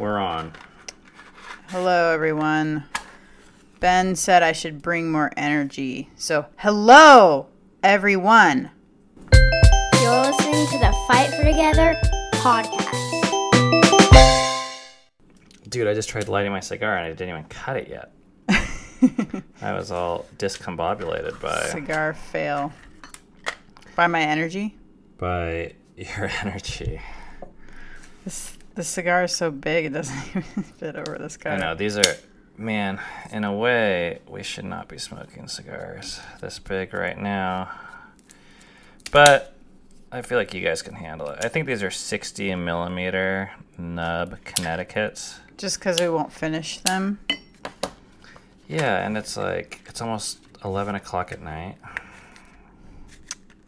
We're on. Hello, everyone. Ben said I should bring more energy. So, hello, everyone. You're listening to the Fight for Together podcast. Dude, I just tried lighting my cigar and I didn't even cut it yet. I was all discombobulated by Cigar fail. By my energy? by your energy. This, the cigar is so big it doesn't even fit over this guy. I know these are, man. In a way, we should not be smoking cigars this big right now. But I feel like you guys can handle it. I think these are 60 millimeter nub Connecticut's. Just because we won't finish them. Yeah, and it's like it's almost 11 o'clock at night.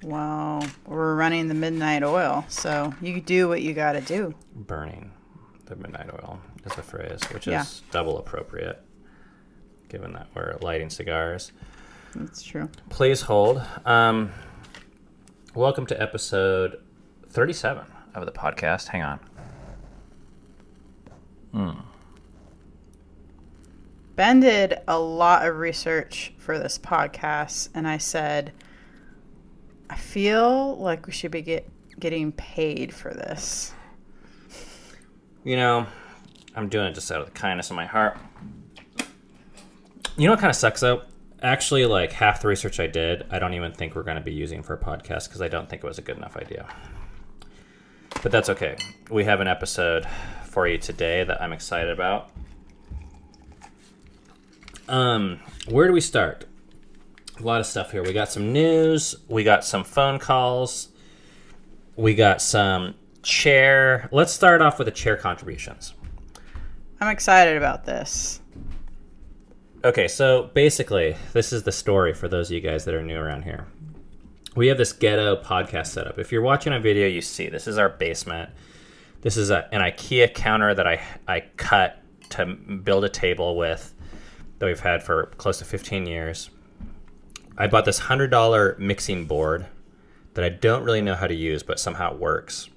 Well, we're running the midnight oil, so you do what you gotta do. Burning the midnight oil is the phrase, which Yeah. is double appropriate, given that we're lighting cigars. That's true. Please hold. Um, welcome to episode 37 of the podcast. Hang on. Ben did a lot of research for this podcast, and I said, I feel like we should be get, getting paid for this. You know, I'm doing it just out of the kindness of my heart. You know what kind of sucks though? Actually, like half the research I did, I don't even think we're going to be using for a podcast because I don't think it was a good enough idea. But that's okay. We have an episode for you today that I'm excited about. Um, where do we start? A lot of stuff here. We got some news. We got some phone calls. We got some chair. Let's start off with the chair contributions. I'm excited about this. Okay, so basically, this is the story for those of you guys that are new around here. We have this ghetto podcast setup. If you're watching on video, you see this is our basement. This is a, an IKEA counter that I I cut to build a table with that we've had for close to 15 years. I bought this hundred dollar mixing board that I don't really know how to use, but somehow it works.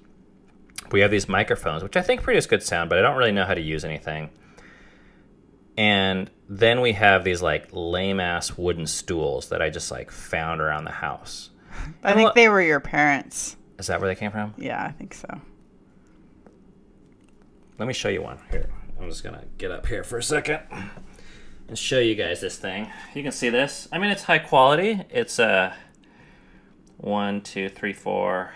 We have these microphones, which I think produce good sound, but I don't really know how to use anything. And then we have these like lame ass wooden stools that I just like found around the house. I And think they were your parents. Is that where they came from? Yeah, I think so. Let me show you one. Here, I'm just gonna get up here for a second and show you guys this thing. You can see this. I mean, it's high quality. It's a one, two, three, four,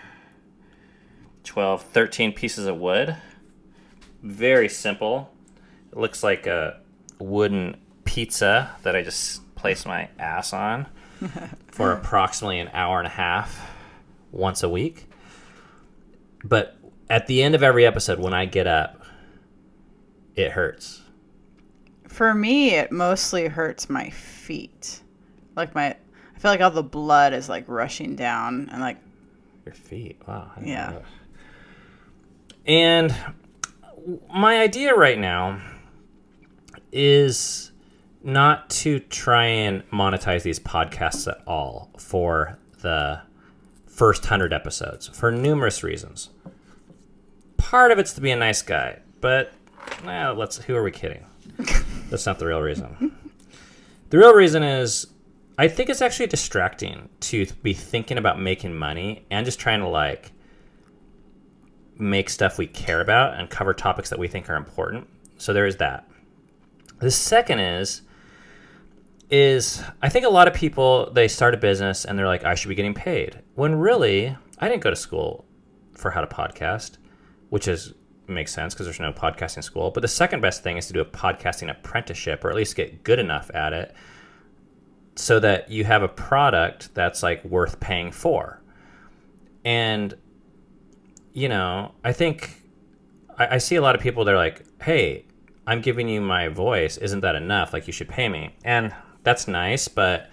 12, 13 pieces of wood. Very simple. It looks like a wooden pizza that I just placed my ass on for approximately an hour and a half once a week. But at the end of every episode, when I get up, it hurts. For me, it mostly hurts my feet. Like my, I feel like all the blood is like rushing down, and like Your feet. Wow. Yeah. know. And my idea right now is not to try and monetize these podcasts at all for the first 100 episodes for numerous reasons. Part of it's to be a nice guy, but well, let's who are we kidding? That's not the real reason. The real reason is I think it's actually distracting to be thinking about making money and just trying to like make stuff we care about and cover topics that we think are important. So there is that. The second is is I think a lot of people they start a business and they're like I should be getting paid. When really I didn't go to school for how to podcast, which is makes sense because there's no podcasting school. But the second best thing is to do a podcasting apprenticeship or at least get good enough at it so that you have a product that's like worth paying for. And you know, I think I, I see a lot of people that are like, "Hey, I'm giving you my voice. Isn't that enough? Like, you should pay me." And that's nice, but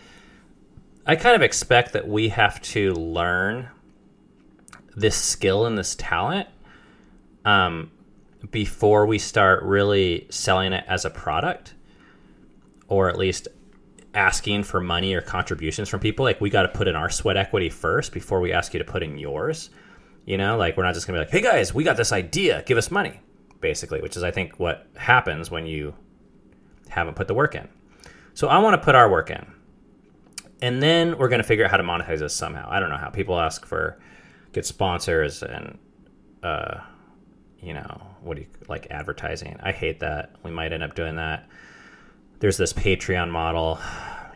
I kind of expect that we have to learn this skill and this talent um, before we start really selling it as a product, or at least asking for money or contributions from people. Like, we got to put in our sweat equity first before we ask you to put in yours. You know, like we're not just gonna be like, "Hey guys, we got this idea, give us money." basically, which is I think what happens when you haven't put the work in. So I want to put our work in. And then we're to figure out how to monetize this somehow. I don't know how. People ask for get sponsors and uh you know, what do you like advertising. I hate that. We might end up doing that. There's this Patreon model.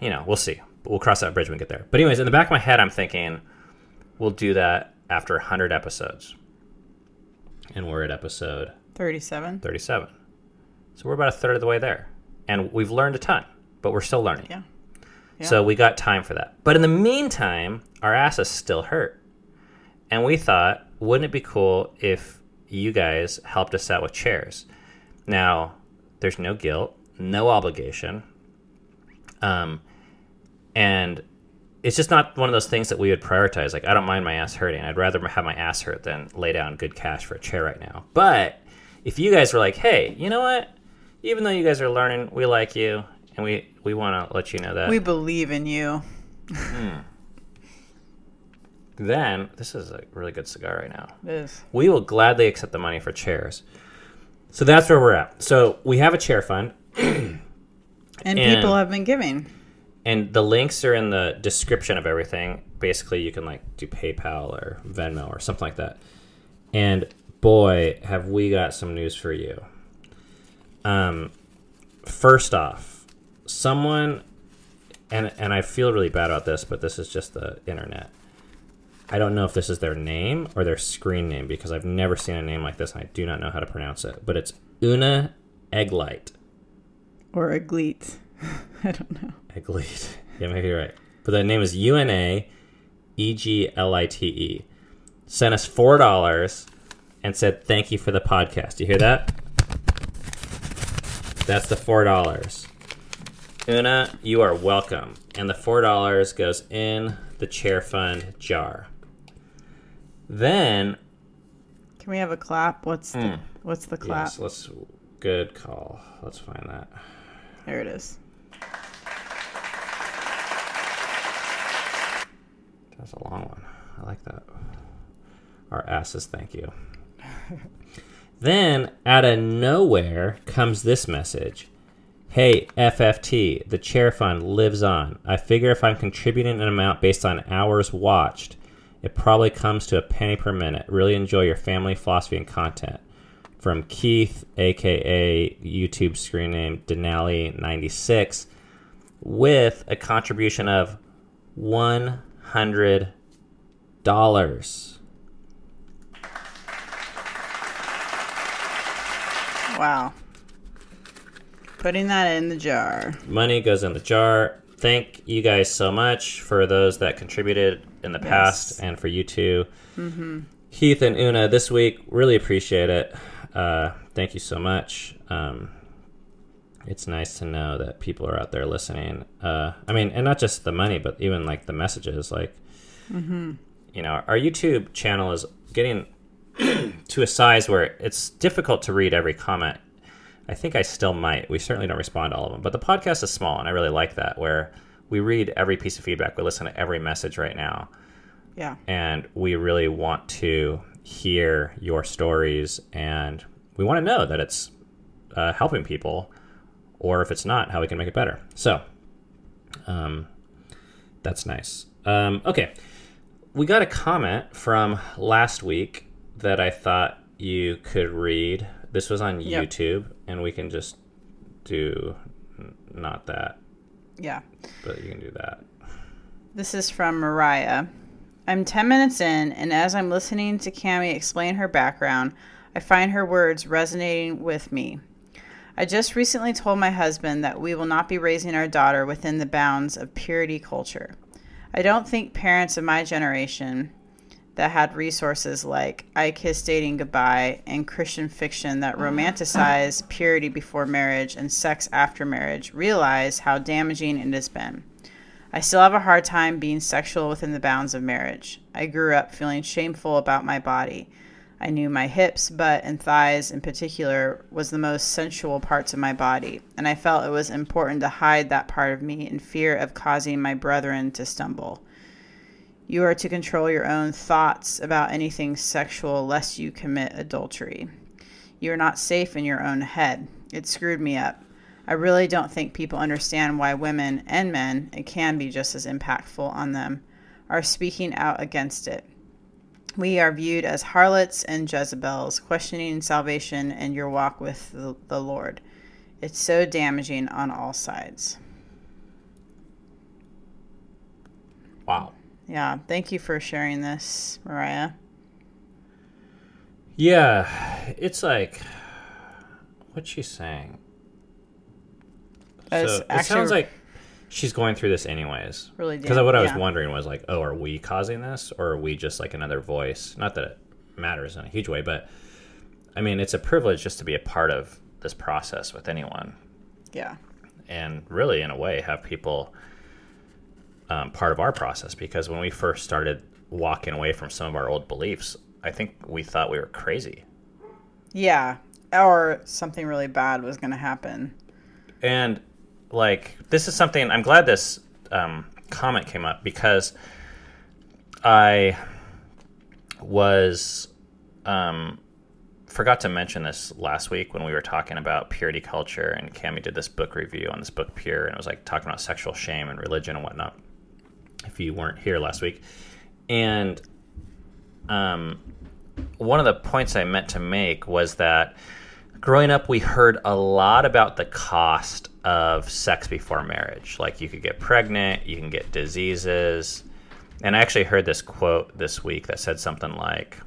You know, we'll see. We'll cross that bridge when we get there. But anyways, in the back of my head I'm thinking we'll do that after 100 episodes. And we're at episode 37. 37. So we're about a third of the way there. And we've learned a ton, but we're still learning. Yeah. Yeah. So we got time for that. But in the meantime, our asses still hurt. And we thought, wouldn't it be cool if you guys helped us out with chairs? Now, there's no guilt, no obligation. Um, and it's just not one of those things that we would prioritize. Like, I don't mind my ass hurting. I'd rather have my ass hurt than lay down good cash for a chair right now. But if you guys were like, hey, you know what? Even though you guys are learning, we like you, and we, we want to let you know that. We believe in you. Then, this is a really good cigar right now. It is. We will gladly accept the money for chairs. So that's where we're at. So we have a chair fund, And, And- people have been giving. and the links are in the description of everything. Basically, you can like do PayPal or Venmo or something like that. And boy, have we got some news for you. Um, first off, someone, and and I feel really bad about this, but this is just the internet. I don't know if this is their name or their screen name because I've never seen a name like this and I do not know how to pronounce it. But it's Una Egglite. Or a. I don't know. Egglite. Yeah, maybe you're right. But the name is U N A E G L I T E. Sent us four dollars and said thank you for the podcast. You hear that? That's the four dollars. Una, you are welcome. And the four dollars goes in the chair fund jar. Then Can we have a clap? What's the, Mm. what's the clap? yes, let's good call. Let's find that. There it is. That's a long one. I like that. Our asses, thank you. then, out of nowhere, comes this message Hey, FFT, the chair fund lives on. I figure if I'm contributing an amount based on hours watched, it probably comes to a penny per minute. Really enjoy your family philosophy and content. From Keith, aka YouTube screen name Denali96, with a contribution of one hundred dollars. Wow. Putting that in the jar. Money goes in the jar. Thank you guys so much for those that contributed in the past, and for you too, Keith and Una. This week, really appreciate it. Uh, thank you so much. Um, it's nice to know that people are out there listening. Uh, I mean, and not just the money, but even like the messages. Like, you know, our YouTube channel is getting to a size where it's difficult to read every comment. I think I still might. We certainly don't respond to all of them, but the podcast is small, and I really like that. Where we read every piece of feedback, we listen to every message right now, Yeah. and we really want to hear your stories, and we want to know that it's uh, helping people, or if it's not, how we can make it better. So, um, that's nice. Um, okay, we got a comment from last week that I thought you could read. This was on Yep. YouTube, and we can just do not that, Yeah. but you can do that. This is from Mariah. I'm 10 minutes in, and as I'm listening to Cami explain her background, I find her words resonating with me. I just recently told my husband that we will not be raising our daughter within the bounds of purity culture. I don't think parents of my generation that had resources like I Kiss Dating Goodbye and Christian fiction that romanticize purity before marriage and sex after marriage realize how damaging it has been. I still have a hard time being sexual within the bounds of marriage. I grew up feeling shameful about my body. I knew my hips, butt, and thighs in particular was the most sensual parts of my body, and I felt it was important to hide that part of me in fear of causing my brethren to stumble. You are to control your own thoughts about anything sexual lest you commit adultery. You're not safe in your own head. It screwed me up. I really don't think people understand why women and men, it can be just as impactful on them, are speaking out against it. We are viewed as harlots and Jezebels, questioning salvation and your walk with the Lord. It's so damaging on all sides. Wow. Yeah, thank you for sharing this, Mariah. Yeah, it's like, what's she saying? So it sounds like she's going through this anyways. Really Because what I was yeah. wondering was like, oh, are we causing this, or are we just like another voice? Not that it matters in a huge way, but I mean, it's a privilege just to be a part of this process with anyone, Yeah. and really, in a way, have people um, part of our process. Because when we first started walking away from some of our old beliefs, I think we thought we were crazy. Yeah. Or something really bad was going to happen. And like this is something I'm glad this um, comment came up because I was um, forgot to mention this last week when we were talking about purity culture and Cami did this book review on this book Pure and it was like talking about sexual shame and religion and whatnot. If you weren't here last week, and um, one of the points I meant to make was that growing up, we heard a lot about the cost of sex before marriage. Like you could get pregnant, you can get diseases. And I actually heard this quote this week that said something like,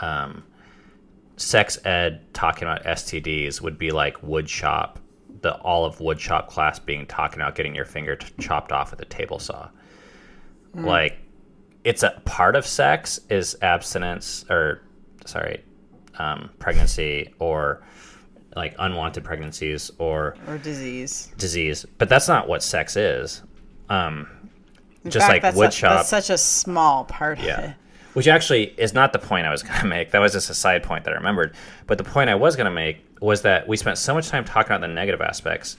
um, sex ed talking about STDs would be like wood shop, the all of wood shop class being talking about getting your finger t- chopped off with a table saw. Like, it's a part of sex is abstinence or sorry, um, pregnancy or like unwanted pregnancies or Or disease. disease, but that's not what sex is. Um, In just fact, like that's wood a- shop, That's such a small part of it. Which actually is not the point I was going to make. That was just a side point that I remembered. But the point I was going to make was that we spent so much time talking about the negative aspects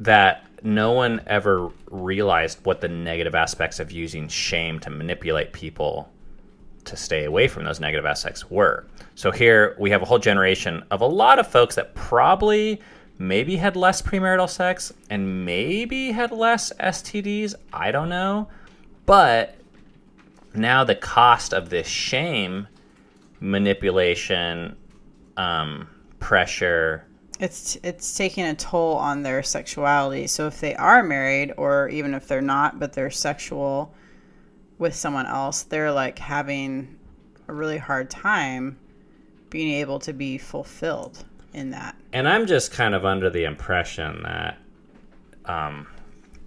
that no one ever realized what the negative aspects of using shame to manipulate people to stay away from those negative aspects were. So here we have a whole generation of a lot of folks that probably maybe had less premarital sex and maybe had less STDs. I don't know. But now the cost of this shame, manipulation, um, pressure, It's it's taking a toll on their sexuality. So if they are married, or even if they're not, but they're sexual with someone else, they're like having a really hard time being able to be fulfilled in that. And I'm just kind of under the impression that um,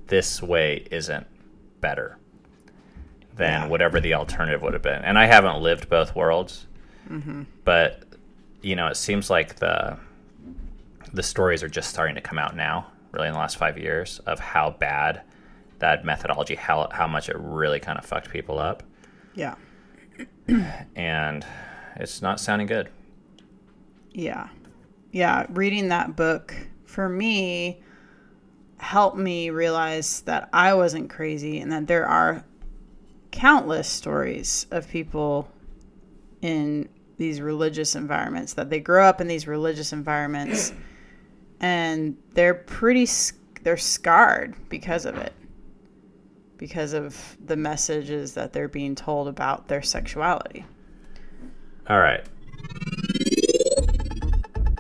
this way isn't better than Yeah. whatever the alternative would have been. And I haven't lived both worlds, but you know, it seems like the the stories are just starting to come out now, really in the last five years, of how bad that methodology, how how much it really kind of fucked people up, Yeah. and it's not sounding good. Yeah. Yeah. Reading that book for me helped me realize that I wasn't crazy and that there are countless stories of people in these religious environments that they grow up in these religious environments and they're pretty, they're scarred because of it because of the messages that they're being told about their sexuality All right.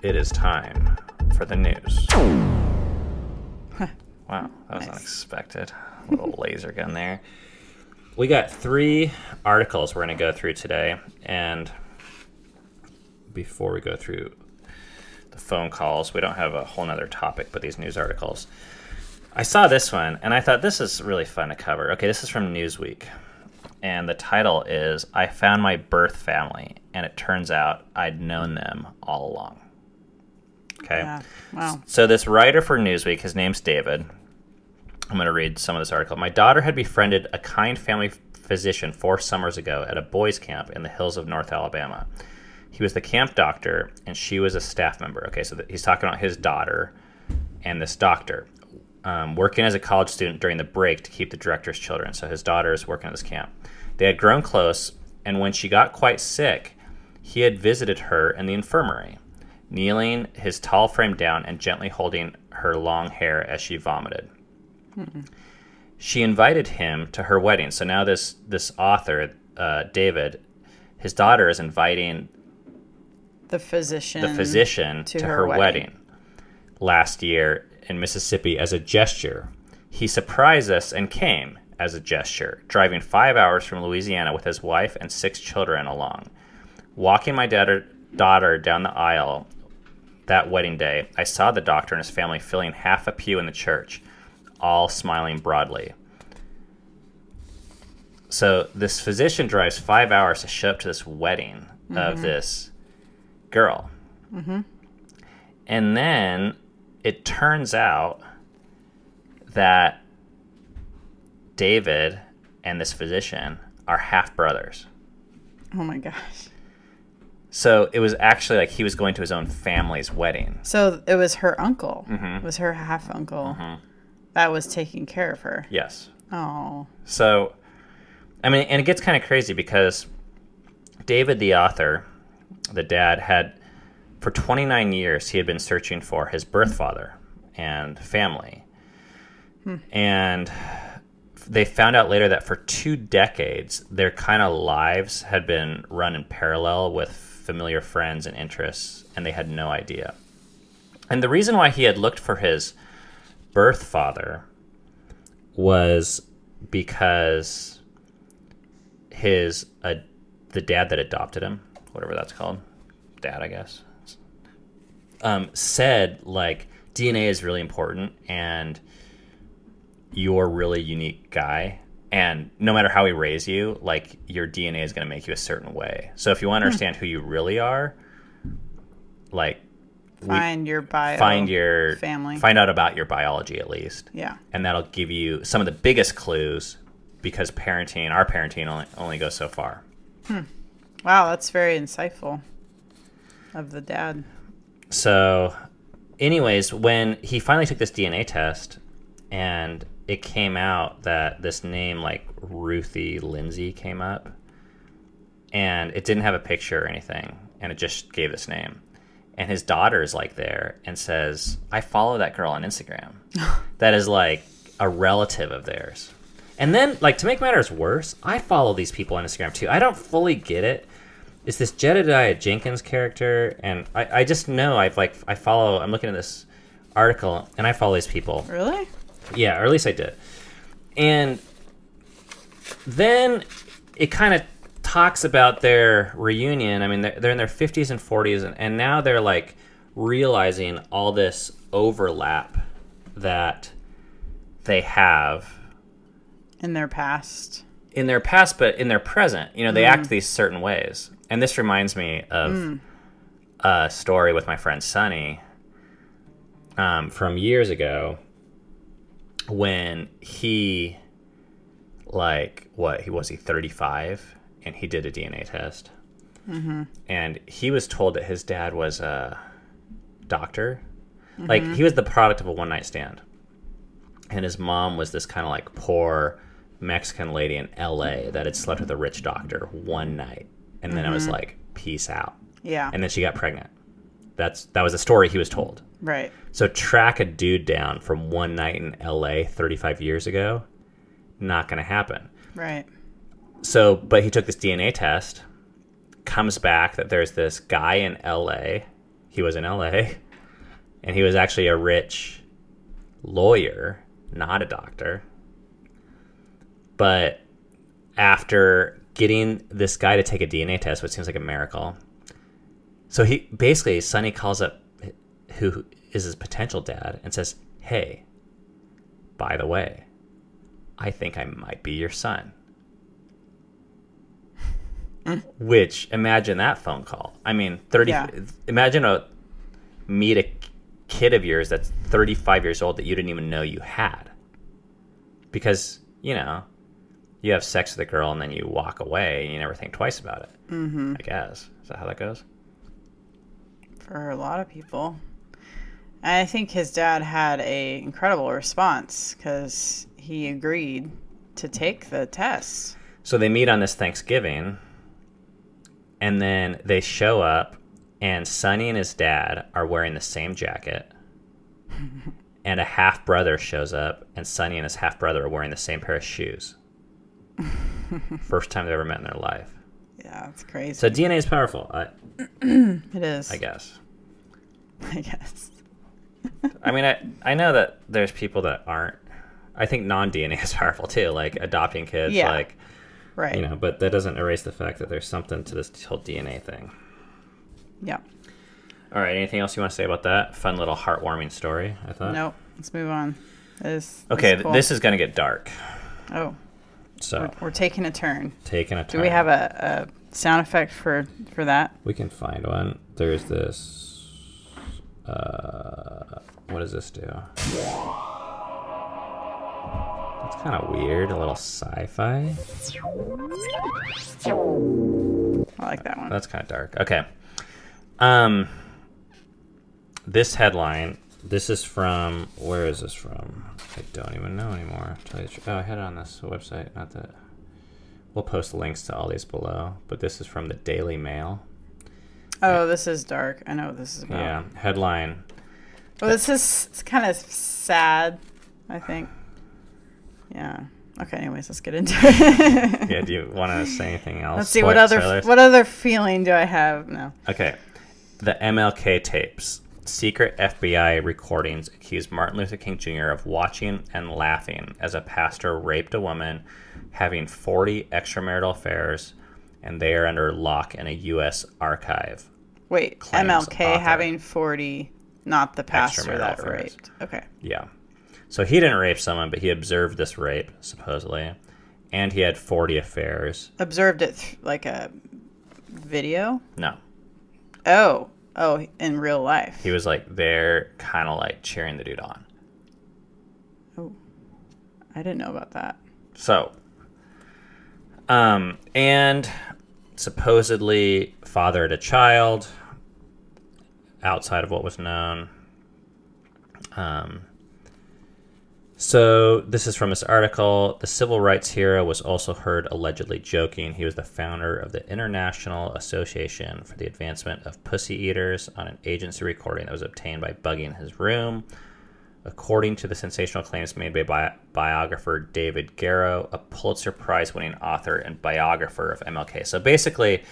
It is time for the news. wow, that was Nice. unexpected. Little laser gun there. We got three articles we're going to go through today. And before we go through the phone calls, we don't have a whole nother topic but these news articles. I saw this one and I thought this is really fun to cover. Okay, this is from Newsweek and the title is I Found My Birth Family, and it turns out I'd known them all along. Okay. yeah wow So, this writer for Newsweek, his name's David. I'm going to read some of this article. My daughter had befriended a kind family physician four summers ago at a boys' camp in the hills of North Alabama. He was the camp doctor, and she was a staff member. Okay, so he's talking about his daughter and this doctor um, working as a college student during the break to keep the director's children. So his daughter is working at this camp. They had grown close, and when she got quite sick, he had visited her in the infirmary, kneeling his tall frame down and gently holding her long hair as she vomited. She invited him to her wedding. So now this this author, uh, David, his daughter is inviting The physician. the physician to, her, wedding. last year in Mississippi as a gesture. He surprised us and came as a gesture, driving five hours from Louisiana with his wife and six children along. Walking my daughter, daughter down the aisle that wedding day, I saw the doctor and his family filling half a pew in the church, all smiling broadly. So this physician drives five hours to show up to this wedding of mm-hmm. this girl. And then it turns out that David and this physician are half brothers. Oh my gosh. So it was actually like he was going to his own family's wedding. So it was her uncle. Mm-hmm. It was her half uncle that was taking care of her. Yes. Oh. So, I mean, and it gets kind of crazy because David, the author, the dad, had for 29 years he had been searching for his birth father and family. And they found out later that for two decades, their kind of lives had been run in parallel with familiar friends and interests, and they had no idea. And the reason why he had looked for his birth father was because his uh, the dad that adopted him, whatever that's called, dad, I guess, um, said like DNA is really important and you're a really unique guy. And no matter how we raise you, like your DNA is going to make you a certain way. So if you want to understand who you really are, like Find your bio. find your family. find out about your biology at least Yeah. and that'll give you some of the biggest clues because parenting our parenting only, only goes so far Wow, that's very insightful of the dad. so anyways when he finally took this dna test and it came out that this name like ruthie lindsey came up and it didn't have a picture or anything and it just gave this name. And his daughter is like there and says i follow that girl on instagram. That is like a relative of theirs and then like to make matters worse i follow these people on instagram too i don't fully get it it's this jedidiah jenkins character and i, I just know i've like i follow i'm looking at this article and i follow these people Really? yeah, or at least I did. And then it kind of talks about their reunion. I mean, they're, they're in their 50s and 40s, and, and now they're like realizing all this overlap that they have In their past. in their past, but in their present. You know, they act these certain ways. And this reminds me of a story with my friend Sonny um, from years ago when he, like, what, he was he 35 and he did a DNA test. Mm-hmm. And he was told that his dad was a doctor. Like, he was the product of a one night stand and his mom was this kind of like poor Mexican lady in LA that had slept with a rich doctor one night, and then it was mm-hmm. like peace out, Yeah. and then she got pregnant. That's that was a story he was told. right. So track a dude down from one night in LA 35 years ago, not going to happen. Right. So, but he took this DNA test, comes back that there's this guy in LA. He was in LA, and he was actually a rich lawyer, not a doctor. But after getting this guy to take a DNA test, which seems like a miracle, so he basically Sonny calls up who is his potential dad and says, "Hey, by the way, I think I might be your son." Which imagine that phone call. I mean, thirty. Yeah. Imagine a meet a kid of yours that's thirty-five years old that you didn't even know you had, because you know you have sex with a girl and then you walk away and you never think twice about it. Mm-hmm. I guess is that how that goes? For a lot of people. And I think his dad had a incredible response because he agreed to take the test. So they meet on this Thanksgiving, and then they show up, and Sonny and his dad are wearing the same jacket. and a half brother shows up, and Sonny and his half brother are wearing the same pair of shoes. First time they've ever met in their life. Yeah, it's crazy. So DNA is powerful, I, it is. I guess. I guess. I mean, I I know that there's people that aren't. I think non DNA is powerful too, like adopting kids, Yeah. like Right. you know. But that doesn't erase the fact that there's something to this whole DNA thing. Yeah. All right, anything else you want to say about that fun little heartwarming story? I thought. Nope. Let's move on. This. Okay, this, th- this is gonna get dark. Oh, So we're, we're taking a turn. taking a turn. Do we have a, a sound effect for for that? We can find one. There's this. Uh, what does this do? That's kind of weird. A little sci-fi. I like that one. That's kind of dark. Okay. Um. This headline. This is from. Where is this from? I don't even know anymore. Tell you the truth. Oh, I had it on this website. Not that. We'll post links to all these below. But this is from the Daily Mail. Oh, this is dark. I know what this is about. Yeah. Headline. Well, this is it's kind of sad. I think. Yeah. Okay. Anyways, let's get into it. Yeah. Do you want to say anything else? Let's see what other what other feeling do I have? No. Okay. The MLK tapes. Secret FBI recordings accuse Martin Luther King Jr. of watching and laughing as a pastor raped a woman, having 40 extramarital affairs, and they are under lock in a U.S. archive. Wait, MLK author. having forty, not the pastor that affairs. raped. Okay. Yeah. So he didn't rape someone, but he observed this rape, supposedly. And he had 40 affairs. Observed it th- like a video. No. Oh, oh, in real life. He was like there, kind of like cheering the dude on. oh, I didn't know about that. So, um, and supposedly fathered a child outside of what was known. Um, so this is from this article. The civil rights hero was also heard allegedly joking. He was the founder of the International Association for the Advancement of Pussy Eaters on an agency recording that was obtained by bugging his room. According to the sensational claims made by bi- biographer David Garrow, a Pulitzer Prize winning author and biographer of MLK. So basically,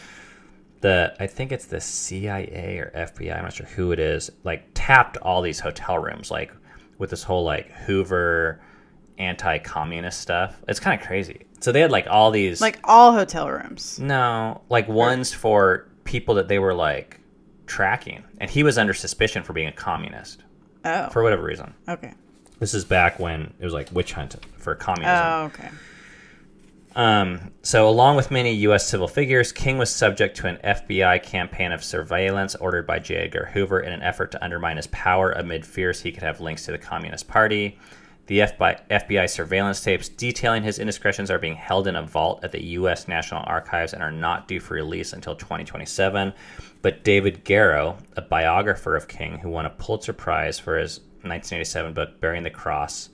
the I think it's the CIA or FBI, I'm not sure who it is, like tapped all these hotel rooms, like with this whole like Hoover anti-communist stuff. It's kind of crazy. So they had like all these Like all hotel rooms. no, like ones for people that they were like tracking, and he was under suspicion for being a communist Oh, for whatever reason. okay. This is back when it was like witch hunt for communism. Oh, okay. Um, so, along with many U.S. civil figures, King was subject to an FBI campaign of surveillance ordered by J. Edgar Hoover in an effort to undermine his power amid fears he could have links to the Communist Party. The FBI, FBI surveillance tapes detailing his indiscretions are being held in a vault at the U.S. National Archives and are not due for release until 2027. But David Garrow, a biographer of King who won a Pulitzer Prize for his 1987 book Bearing the Cross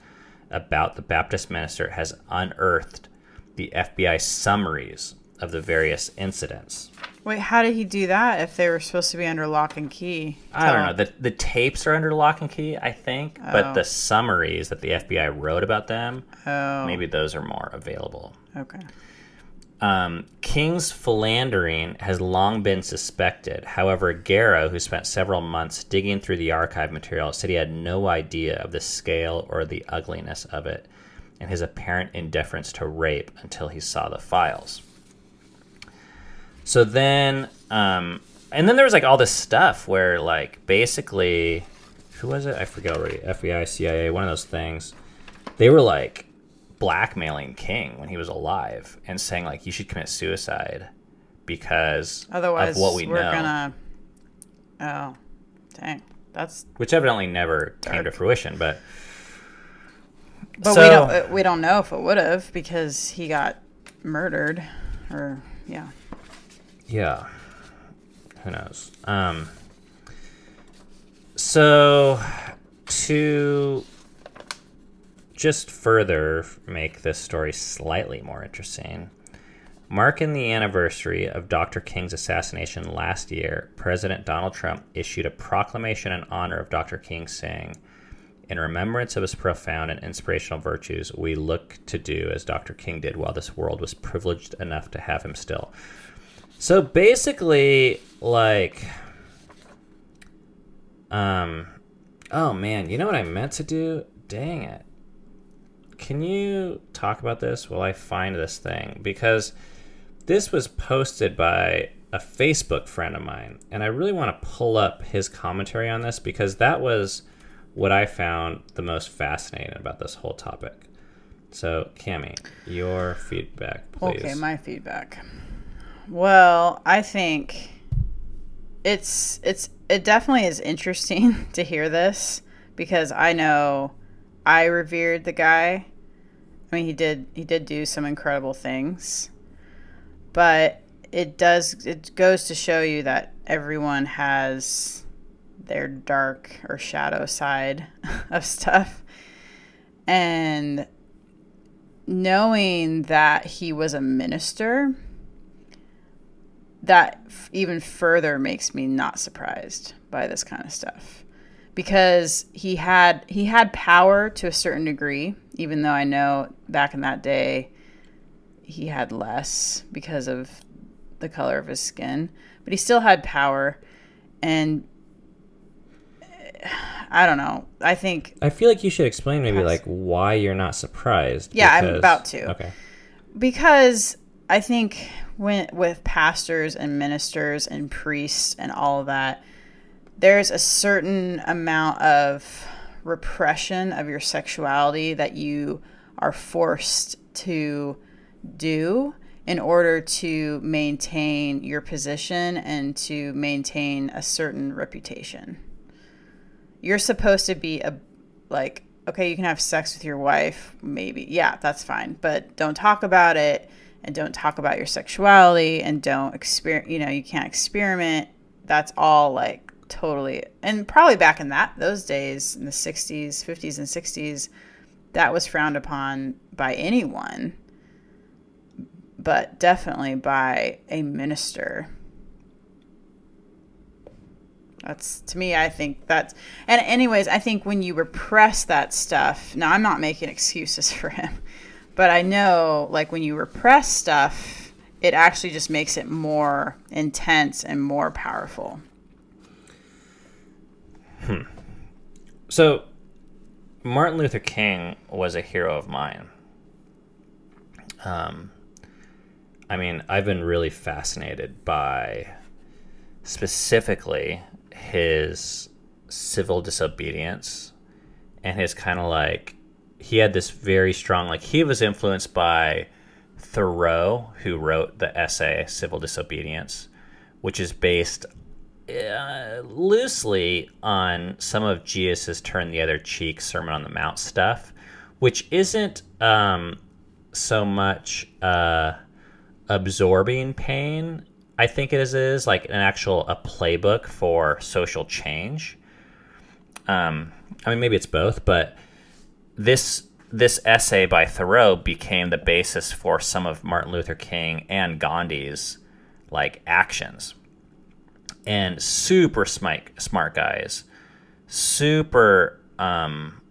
about the Baptist minister, has unearthed the FBI summaries of the various incidents. Wait, how did he do that if they were supposed to be under lock and key? I don't know. The, the tapes are under lock and key, I think, Oh. but the summaries that the FBI wrote about them, Oh, maybe those are more available. okay. Um, King's philandering has long been suspected. However, Garrow, who spent several months digging through the archive material, said he had no idea of the scale or the ugliness of it and his apparent indifference to rape until he saw the files. So then, um, and then there was like all this stuff where, like, basically, who was it? I forget already. FBI, CIA, one of those things. They were like blackmailing King when he was alive and saying like you should commit suicide because Otherwise, of what we we're know, gonna. Oh, dang. That's. which evidently never came to fruition. But But So- we don't. uh, We don't know if it would have because he got murdered, or yeah. yeah, who knows? Um, so to just further make this story slightly more interesting, Marking the anniversary of Dr. King's assassination last year, President Donald Trump issued a proclamation in honor of Dr. King, saying, In remembrance of his profound and inspirational virtues, we look to do as Dr. King did while this world was privileged enough to have him still. So basically, like, um, oh man, you know what I meant to do? Dang it. Can you talk about this while I find this thing? Because this was posted by a Facebook friend of mine, and I really want to pull up his commentary on this because that was what I found the most fascinating about this whole topic. So, Cami, your feedback, please. Okay, my feedback. Well, I think it's it's it definitely is interesting to hear this because I know I revered the guy. I mean, he did he did do some incredible things. But it does it goes to show you that everyone has their dark or shadow side of stuff. And knowing that he was a minister that f- even further makes me not surprised by this kind of stuff because he had he had power to a certain degree even though i know back in that day he had less because of the color of his skin but he still had power and i don't know i think I feel like you should explain maybe like why you're not surprised. Yeah, I'm about to. Okay. because I think when with pastors and ministers and priests and all of that, there's a certain amount of repression of your sexuality that you are forced to do in order to maintain your position and to maintain a certain reputation. You're supposed to be a like okay, you can have sex with your wife, maybe. Yeah, that's fine, but don't talk about it and don't talk about your sexuality and don't exper you know, you can't experiment. That's all like totally and probably back in that those days in the 60s, 50s and 60s that was frowned upon by anyone but definitely by a minister that's to me i think that's and anyways i think when you repress that stuff now i'm not making excuses for him but i know like when you repress stuff it actually just makes it more intense and more powerful So, Martin Luther King was a hero of mine. Um, I mean, I've been really fascinated by specifically his civil disobedience and his kind of like he had this very strong like he was influenced by Thoreau who wrote the essay Civil Disobedience which is based uh, loosely on some of Jesus' Turn the Other Cheek Sermon on the Mount stuff, which isn't um, so much uh, absorbing pain. I think it is, is like an actual a playbook for social change. Um, I mean, maybe it's both, but this this essay by Thoreau became the basis for some of Martin Luther King and Gandhi's like actions. And super smart smart guys. Super um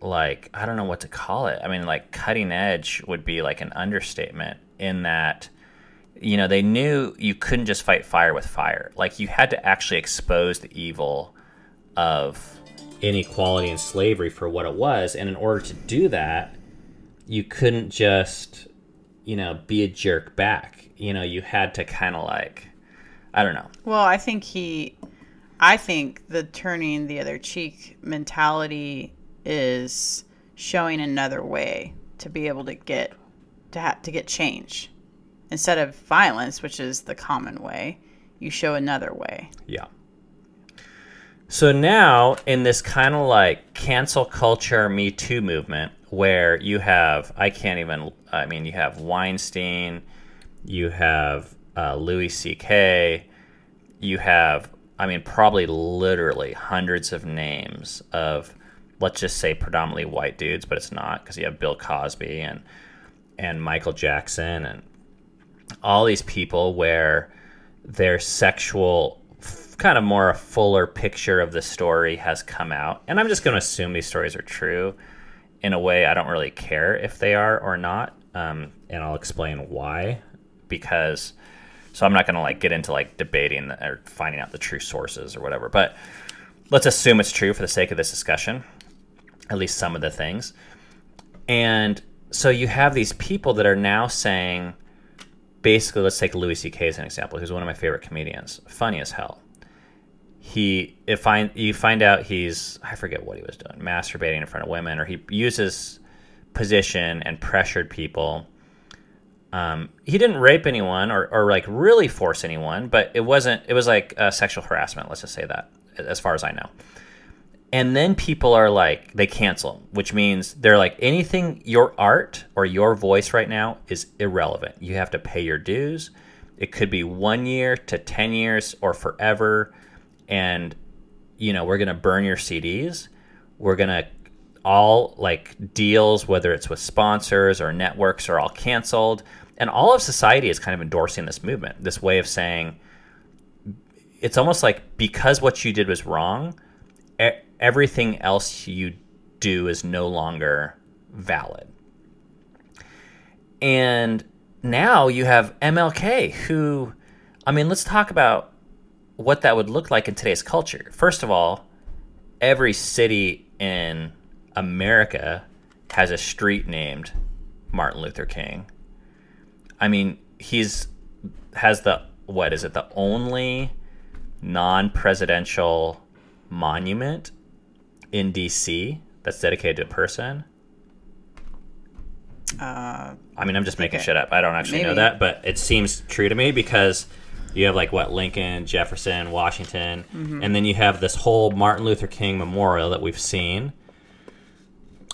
like i don't know what to call it. I mean like cutting edge would be like an understatement in that you know they knew you couldn't just fight fire with fire. Like you had to actually expose the evil of inequality and slavery for what it was. And in order to do that you couldn't just you know be a jerk back. You know you had to kind of like i don't know. Well, I think he, I think the turning the other cheek mentality is showing another way to be able to get to have to get change instead of violence, which is the common way. You show another way. Yeah. So now, in this kind of like cancel culture, Me Too movement, where you have, I can't even, I mean, you have Weinstein, you have uh, Louis C.K., you have, I mean, probably literally hundreds of names of, let's just say predominantly white dudes, but it's not because you have Bill Cosby and and Michael Jackson and all these people where their sexual kind of more a fuller picture of the story has come out. And i'm just going to assume these stories are true in a way i don't really care if they are or not um, and i'll explain why. Because so i'm not going to like get into like debating or finding out the true sources or whatever. But let's assume it's true for the sake of this discussion at least some of the things. And so you have these people that are now saying basically, let's take Louis C.K. as an example, He's one of my favorite comedians, funny as hell. He, if I, you find out he's, I forget what he was doing, masturbating in front of women, or he uses position and pressured people. Um, he didn't rape anyone or, or like really force anyone, but it wasn't, it was like uh, sexual harassment. Let's just say that, as far as I know and then people are like they cancel which means they're like anything your art or your voice right now is irrelevant. You have to pay your dues. It could be one year to 10 years or forever. And you know we're going to burn your cds we're going to all like deals whether it's with sponsors or networks are all canceled. And all of society is kind of endorsing this movement this way of saying it's almost like because what you did was wrong everything else you do is no longer valid. And now you have MLK, who, I mean, let's talk about what that would look like in today's culture. First of all, every city in America has a street named Martin Luther King. I mean, he's has the what is it the only non-presidential monument in DC that's dedicated to a person? Uh, I mean, I'm just making okay. shit up. I don't actually know that, but it seems true to me because you have like what Lincoln, Jefferson, Washington, Mm-hmm. and then you have this whole Martin Luther King memorial that we've seen.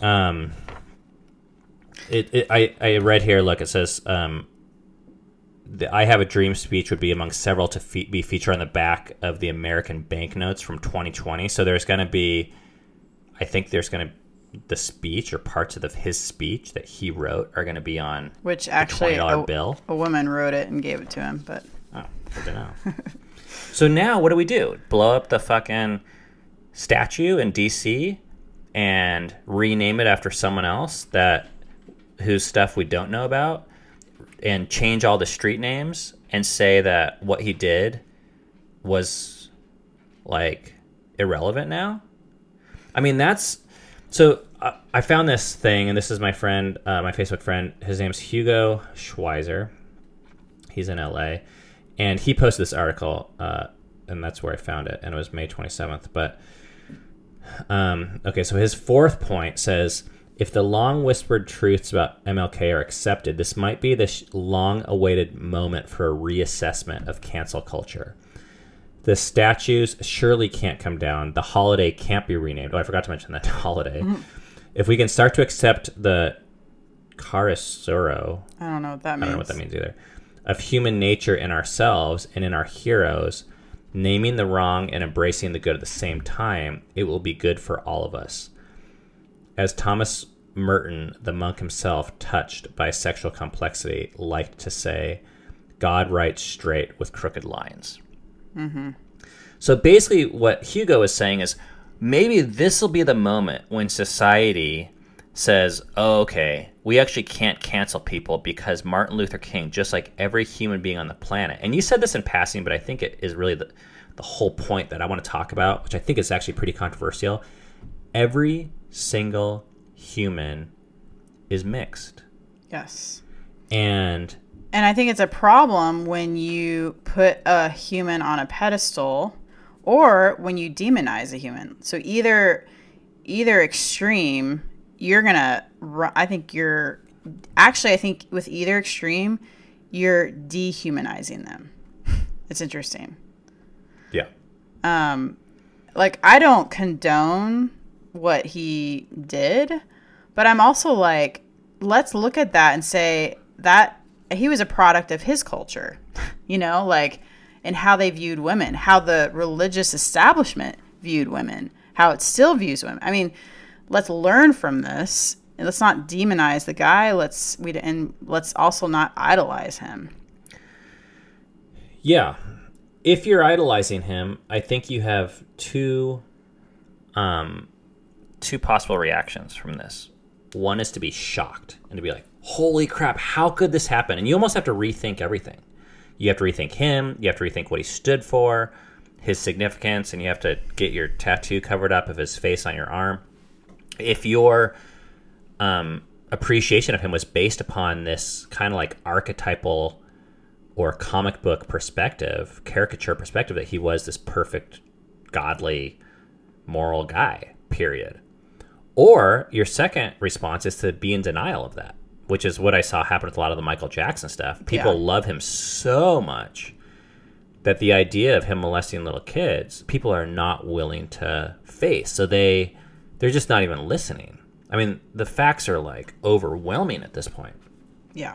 Um, it, it I I read here. Look, it says um, the I Have a Dream speech would be among several to fe- be featured on the back of the American banknotes from 2020. So there's going to be, I think there's going to the speech or parts of the, his speech that he wrote are going to be on which actually $20 a, bill. a woman wrote it and gave it to him, but Oh, good to know. so now what do we do? Blow up the fucking statue in DC and rename it after someone else that whose stuff we don't know about and change all the street names and say that what he did was like irrelevant now? I mean, that's so I, I found this thing, and this is my friend, uh, my Facebook friend. His name's Hugo Schwyzer. He's in LA, and he posted this article, uh, and that's where I found it, and it was May 27th. But um, okay, so his fourth point says if the long whispered truths about MLK are accepted, this might be the long awaited moment for a reassessment of cancel culture. The statues surely can't come down. The holiday can't be renamed. Oh, I forgot to mention that holiday. Mm-hmm. If we can start to accept the chiaroscuro, I don't know what that means. I don't know what that means either, of human nature in ourselves and in our heroes, naming the wrong and embracing the good at the same time, it will be good for all of us. As Thomas Merton, the monk himself, touched by sexual complexity, liked to say, God writes straight with crooked lines. So basically, what Hugo is saying is maybe this will be the moment when society says, oh, okay, we actually can't cancel people because Martin Luther King, just like every human being on the planet, and you said this in passing, but I think it is really the, the whole point that I want to talk about, which I think is actually pretty controversial. Every single human is mixed. yes. And And I think it's a problem when you put a human on a pedestal or when you demonize a human. So either either extreme, you're going to I think you're actually I think with either extreme, you're dehumanizing them. It's interesting. yeah. Um like I don't condone what he did, but I'm also like let's look at that and say that he was a product of his culture. You know, like and how they viewed women, how the religious establishment viewed women, how it still views women. I mean, let's learn from this. And let's not demonize the guy. Let's we and let's also not idolize him. Yeah. If you're idolizing him, I think you have two um two possible reactions from this. One is to be shocked and to be like, "Holy crap, how could this happen?" And you almost have to rethink everything. You have to rethink him, you have to rethink what he stood for, his significance, and you have to get your tattoo covered up of his face on your arm. If your um, appreciation of him was based upon this kind of like archetypal or comic book perspective, caricature perspective that he was this perfect, godly, moral guy, period. Or your second response is to be in denial of that, which is what I saw happen with a lot of the Michael Jackson stuff. People Yeah. love him so much that the idea of him molesting little kids, people are not willing to face. So they they're just not even listening. I mean, the facts are like overwhelming at this point. Yeah.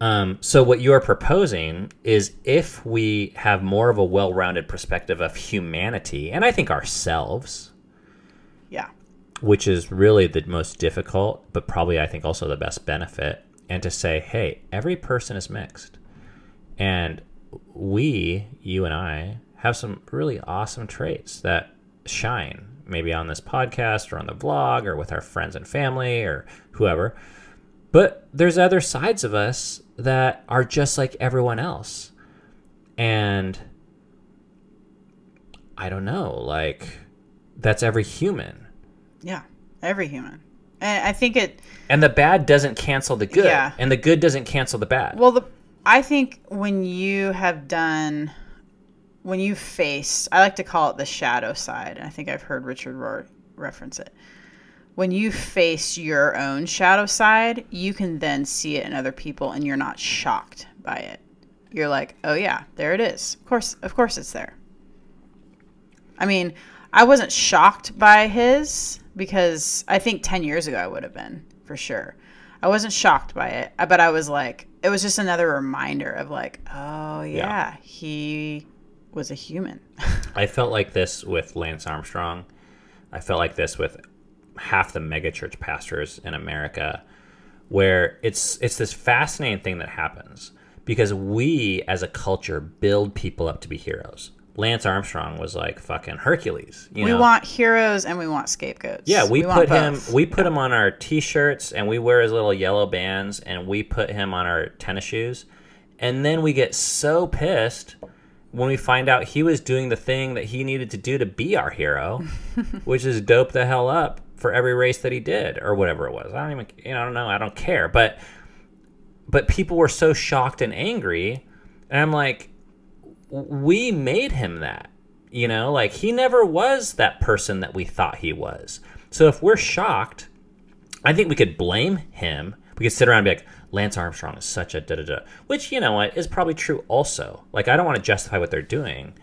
Um, so what you're proposing is if we have more of a well-rounded perspective of humanity, and I think ourselves, Yeah. Which is really the most difficult, but probably I think also the best benefit, and to say, hey, every person is mixed, and we, you and I, have some really awesome traits that shine, maybe on this podcast or on the vlog or with our friends and family or whoever. But there's other sides of us that are just like everyone else. And I don't know, like that's every human. Yeah. Every human. And I think it And the bad doesn't cancel the good. Yeah. And the good doesn't cancel the bad. Well, the I think when you have done, when you face, I like to call it the shadow side. and I think I've heard Richard Rohr reference it. When you face your own shadow side, you can then see it in other people, and you're not shocked by it. You're like, oh yeah, there it is. Of course, of course, it's there. I mean, I wasn't shocked by his because I think 10 years ago I would have been for sure. I wasn't shocked by it, uh, but I was like, it was just another reminder of like, oh yeah, he was a human. I felt like this with Lance Armstrong. I felt like this with half the megachurch pastors in America, where it's it's this fascinating thing that happens because we as a culture build people up to be heroes. Lance Armstrong was like fucking Hercules. You we know? want heroes and we want scapegoats. Yeah, we, want put him we put him on our t-shirts and we wear his little yellow bands and we put him on our tennis shoes. And then we get so pissed when we find out he was doing the thing that he needed to do to be our hero, which is dope the hell up for every race that he did or whatever it was. I don't even you know, I don't know, I don't care. But but people were so shocked and angry and I'm like we made him that. You know, like he never was that person that we thought he was. So if we're shocked, I think we could blame him. We could sit around and be like, Lance Armstrong is such a da da da. Which, you know what, is probably true also. Like, I don't want to justify what they're doing.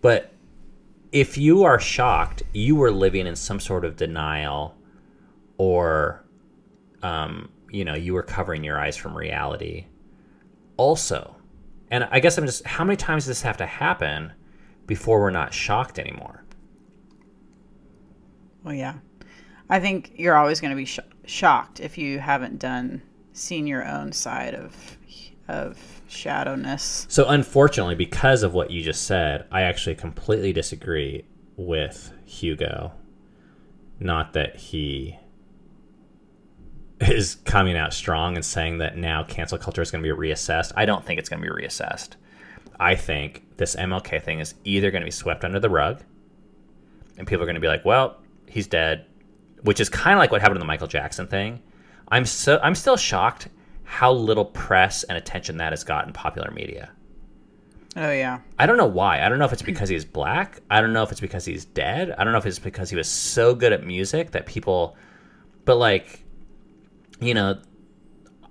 But if you are shocked, you were living in some sort of denial or, um, you know, you were covering your eyes from reality. Also, and I guess I'm just, how many times does this have to happen before we're not shocked anymore? Well, yeah. I think you're always going to be sh- shocked if you haven't done seen your own side of of shadowness. So, unfortunately, because of what you just said, I actually completely disagree with Hugo. Not that he is coming out strong and saying that now cancel culture is going to be reassessed. I don't think it's going to be reassessed. I think this MLK thing is either going to be swept under the rug, and people are going to be like, "Well, he's dead," which is kind of like what happened to the Michael Jackson thing. I'm so I'm still shocked how little press and attention that has got in popular media. Oh yeah. I don't know why. I don't know if it's because he's black. I don't know if it's because he's dead. I don't know if it's because he was so good at music that people but like you know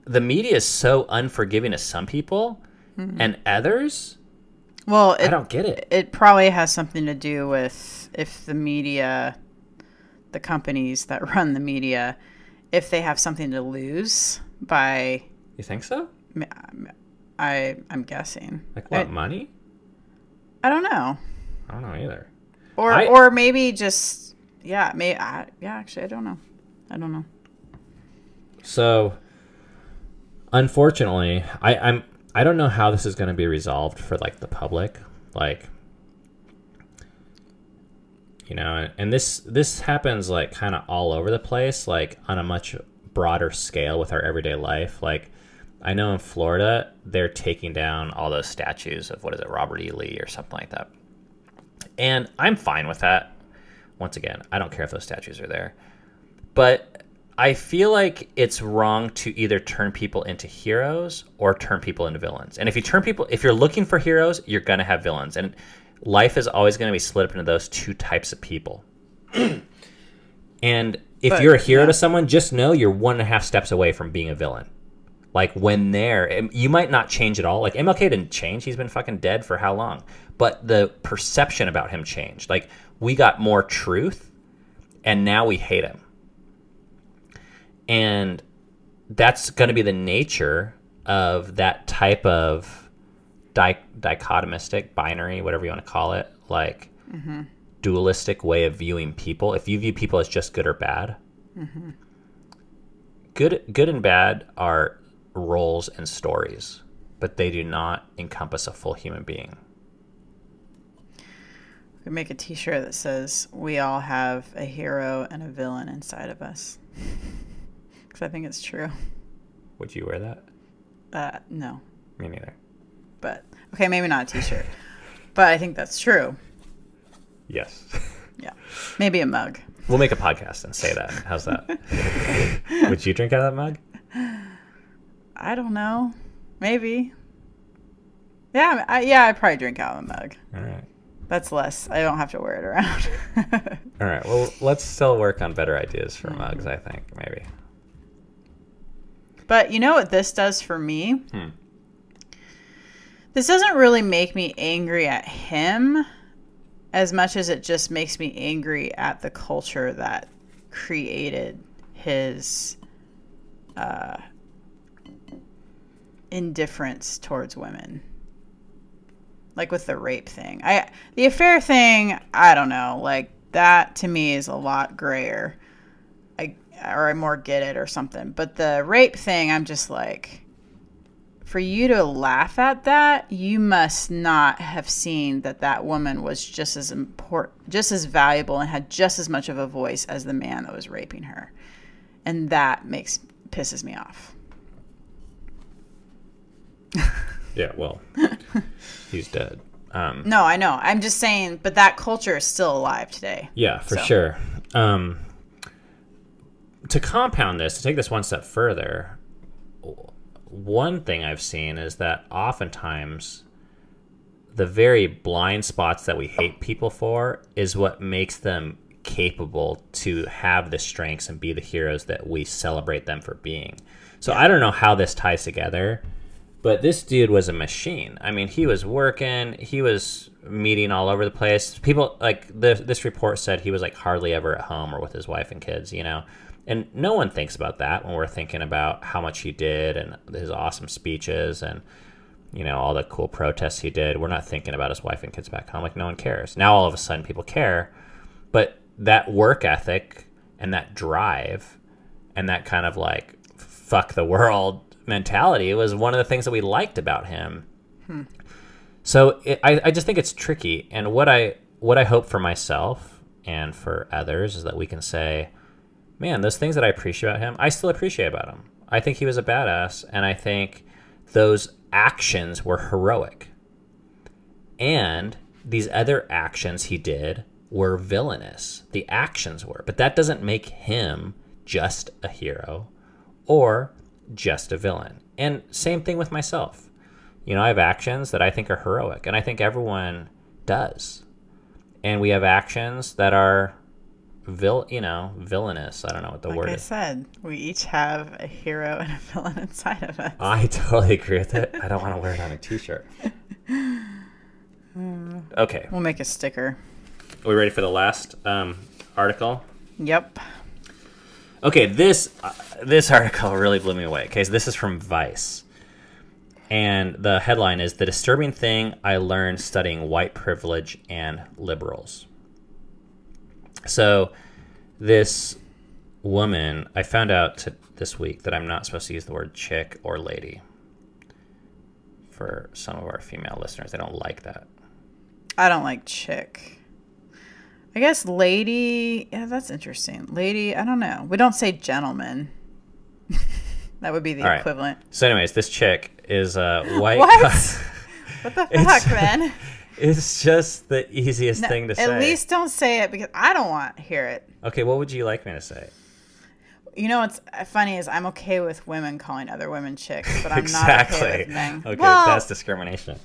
the media is so unforgiving to some people hmm. and others Well, I don't get it. it probably has something to do with if the media, the companies that run the media, if they have something to lose by, You think so? I I'm guessing. Like what, I, money? I don't know. I don't know either. Or I- or maybe just yeah, may I, yeah. Actually, I don't know. I don't know. So, unfortunately, I, I'm I don't know how this is going to be resolved for like the public, like you know, and this this happens like kind of all over the place, like on a much broader scale with our everyday life. Like I know in Florida, they're taking down all those statues of what is it, Robert E. Lee or something like that. And I'm fine with that. Once again, I don't care if those statues are there. But I feel like it's wrong to either turn people into heroes or turn people into villains. And if you turn people, if you're looking for heroes, you're going to have villains. And life is always going to be split up into those two types of people. and if But, you're a hero yeah. to someone, just know you're one and a half steps away from being a villain. Like when they're, you might not change at all. Like MLK didn't change. He's been fucking dead for how long? But the perception about him changed. Like we got more truth and now we hate him. And that's going to be the nature of that type of di- dichotomistic, binary, whatever you want to call it, like mm-hmm. dualistic way of viewing people. If you view people as just good or bad, mm-hmm. good, good and bad are roles and stories, but they do not encompass a full human being. We could make a T-shirt that says "We all have a hero and a villain inside of us," because I think it's true. Would you wear that? Uh, no, Me neither. but okay, maybe not a T-shirt, but I think that's true. Yes. Yeah, maybe a mug. We'll make a podcast and say that. How's that? Would you drink out of that mug? I don't know. Maybe. Yeah, I, yeah, I'd probably drink out of a mug. All right. That's less. I don't have to wear it around. All right. Well, let's still work on better ideas for mugs, I think, maybe. But you know what this does for me? Hmm. This doesn't really make me angry at him as much as it just makes me angry at the culture that created his uh, indifference towards women. Like with the rape thing. I the affair thing, I don't know. Like that to me is a lot grayer. Or I more get it or something. But the rape thing, I'm just like for you to laugh at that, you must not have seen that that woman was just as important, just as valuable, and had just as much of a voice as the man that was raping her, and that makes pisses me off. Yeah, well, he's dead. Um, No, I know. I'm just saying, but that culture is still alive today. yeah, for So. sure. Um, to compound this, to take this one step further, one thing I've seen is that oftentimes the very blind spots that we hate people for is what makes them capable to have the strengths and be the heroes that we celebrate them for being. So I don't know how this ties together, but this dude was a machine. I mean, he was working, he was meeting all over the place. People like the, this report said he was like hardly ever at home or with his wife and kids, you know. And no one thinks about that when we're thinking about how much he did and his awesome speeches and you know all the cool protests he did. We're not thinking about his wife and kids back home like no one cares. Now all of a sudden people care, but that work ethic and that drive and that kind of like fuck the world mentality was one of the things that we liked about him. Hmm. So it, I, I just think it's tricky, and what I what I hope for myself and for others is that we can say, man, those things that I appreciate about him, I still appreciate about him. I think he was a badass, and I think those actions were heroic. And these other actions he did were villainous. The actions were, but that doesn't make him just a hero or just a villain. And same thing with myself. You know, I have actions that I think are heroic, and I think everyone does. And we have actions that are vil you know, villainous. I don't know what the Like word I is. said, we each have a hero and a villain inside of us. I totally agree with it. I don't want to wear it on a t-shirt. Okay, We'll make a sticker. are we ready for the last um, article? Yep. Okay, this uh, this article really blew me away. Okay, so this is from Vice, and the headline is "The Disturbing Thing I Learned Studying White Privilege and Liberals." So, this woman, I found out this week that I'm not supposed to use the word chick or lady. for some of our female listeners. They don't like that. I don't like chick. I guess lady. Yeah, that's interesting. Lady. I don't know. We don't say gentleman. that would be the All right. equivalent. So, anyways, this chick is a white. What? What the fuck, man? It's just the easiest No, thing to at say. At least don't say it because I don't want to hear it. Okay, what would you like me to say? You know what's funny is I'm okay with women calling other women chicks, but I'm exactly. not okay with men. Okay, well, that's discrimination.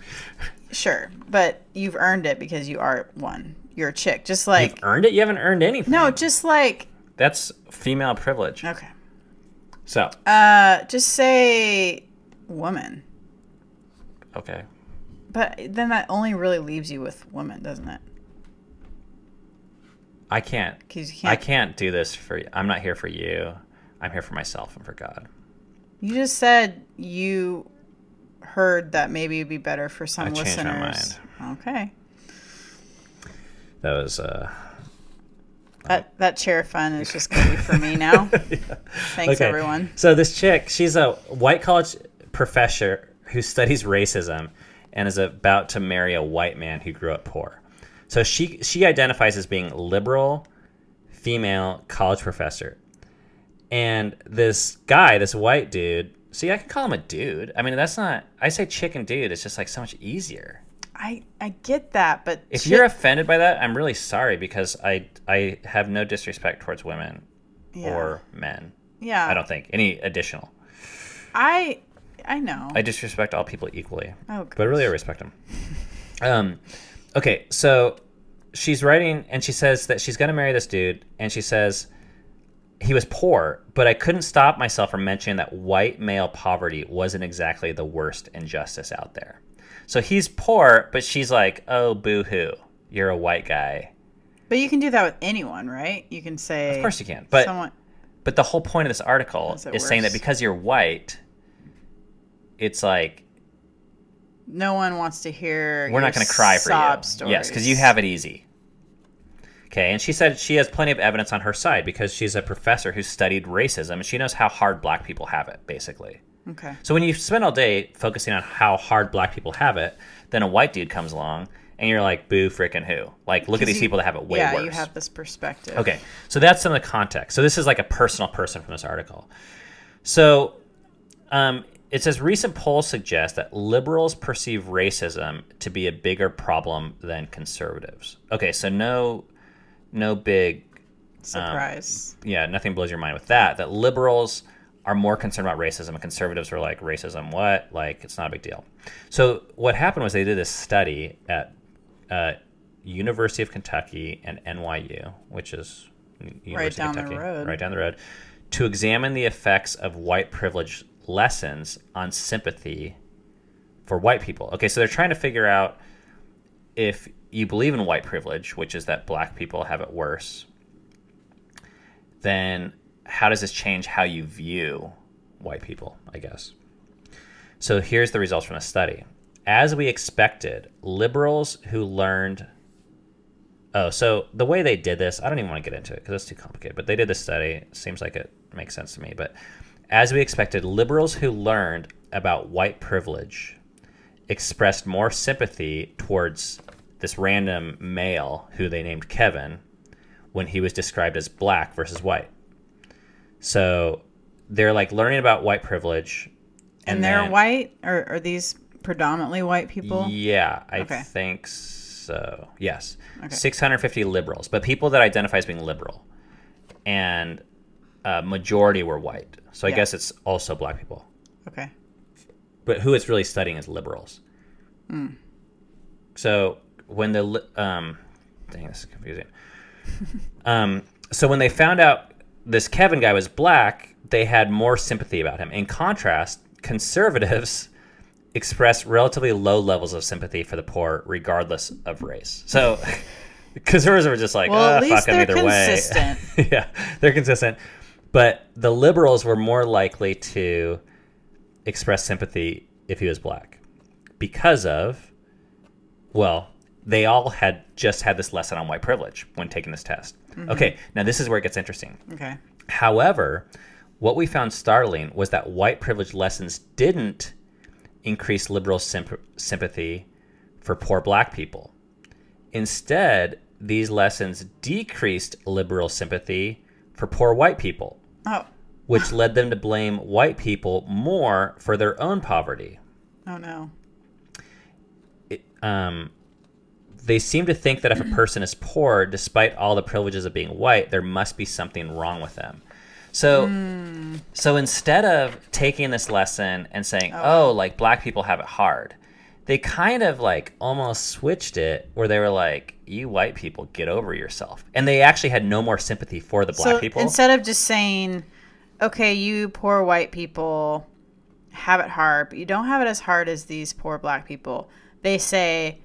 sure, but you've earned it because you are one. You're a chick, just like You've earned it. You haven't earned anything. no, just like that's female privilege. okay. So, Uh, just say woman. okay, But then that only really leaves you with women, doesn't it? I can't. Because you can't. I can't do this for you. I'm not here for you. I'm here for myself and for God. You just said you heard that maybe it'd be better for some I changed my listeners. Okay. That was uh That that chair fun is just gonna be for me now. Thanks Okay. everyone. So this chick, she's a white college professor who studies racism and is about to marry a white man who grew up poor. So she she identifies as being liberal, female college professor. And this guy, this white dude, see, I can call him a dude. I mean, that's not. I say chick and dude. It's just like so much easier. I I get that, but If chick- you're offended by that, I'm really sorry because I I have no disrespect towards women yeah. or men. yeah, I don't think any additional. I I know. I disrespect all people equally, oh, but really I respect them. Um, okay, so she's writing and she says that she's going to marry this dude, and she says he was poor, but I couldn't stop myself from mentioning that white male poverty wasn't exactly the worst injustice out there. So he's poor, but she's like, "Oh, boo hoo, you're a white guy." but you can do that with anyone, right? You can say Of course you can, but someone. But the whole point of this article Is is saying that because you're white, it's like No one wants to hear. we're not going to cry for sob you. Stories. Yes, because you have it easy. Okay, and she said she has plenty of evidence on her side because she's a professor who studied racism and she knows how hard black people have it, basically. Okay. So when you spend all day focusing on how hard black people have it, then a white dude comes along and you're like, boo freaking who? Like, look at these you- people that have it way yeah, worse. you have this perspective. Okay, so that's some of the context. So this is like a personal person from this article. So um, it says recent polls suggest that liberals perceive racism to be a bigger problem than conservatives. Okay, so no, no big, Surprise. yeah, nothing blows your mind with that. That liberals are more concerned about racism, and conservatives are like racism. What? Like it's not a big deal. So what happened was they did this study at uh, University of Kentucky and NYU, which is University down of the road. right down the road, to examine the effects of white privilege lessons on sympathy for white people. Okay, so they're trying to figure out if you believe in white privilege, which is that black people have it worse, then how does this change how you view white people, I guess? So here's the results from the study. As we expected, liberals who learned. Oh, so the way they did this, I don't even want to get into it because it's too complicated, but they did this study. Seems like it makes sense to me. But as we expected, liberals who learned about white privilege expressed more sympathy towards this random male who they named Kevin when he was described as black versus white. So they're like learning about white privilege. And, they're then- white, or are these predominantly white people? Yeah, I Okay. think so. Yes. Okay. 650 liberals, but people that identify as being liberal. And uh, majority were white. So I Yeah. guess it's also black people. Okay. But who it's really studying is liberals. Hmm. So when the um, dang, this is confusing. um, so when they found out this Kevin guy was black, they had more sympathy about him. In contrast, conservatives expressed relatively low levels of sympathy for the poor, regardless of race. So conservatives were just like, Well, "Ah, at least fuck 'em they're either way. yeah, they're consistent. But the liberals were more likely to express sympathy if he was black because of, well, they all had just had this lesson on white privilege when taking this test. Mm-hmm. Okay, now this is where it gets interesting. Okay. However, what we found startling was that white privilege lessons didn't increase liberal symp- sympathy for poor black people. Instead, these lessons decreased liberal sympathy for poor white people, Oh, which led them to blame white people more for their own poverty. oh no. um, they seem to think that if a person is poor, despite all the privileges of being white, there must be something wrong with them. So, so instead of taking this lesson and saying, "Oh, like black people have it hard," they kind of like almost switched it, where they were like, "You white people, get over yourself," and they actually had no more sympathy for the black so people. instead of just saying, "Okay, you poor white people have it hard, but you don't have it as hard as these poor black people," they say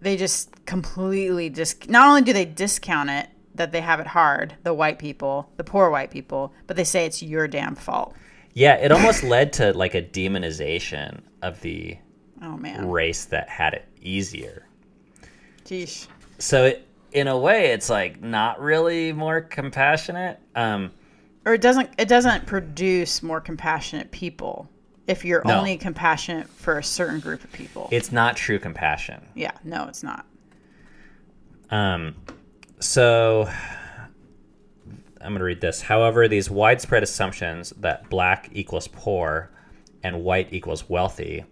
they just completely just not only do they discount it that they have it hard, the white people, the poor white people, but they say it's your damn fault. yeah, it almost led to like a demonization of the Oh man, race that had it easier. Jeez. So it, in a way it's like not really more compassionate um Or it doesn't it doesn't produce more compassionate people if you're No. only compassionate for a certain group of people. it's not true compassion yeah, no, it's not. um so i'm going to read this however these widespread assumptions that black equals poor and white equals wealthy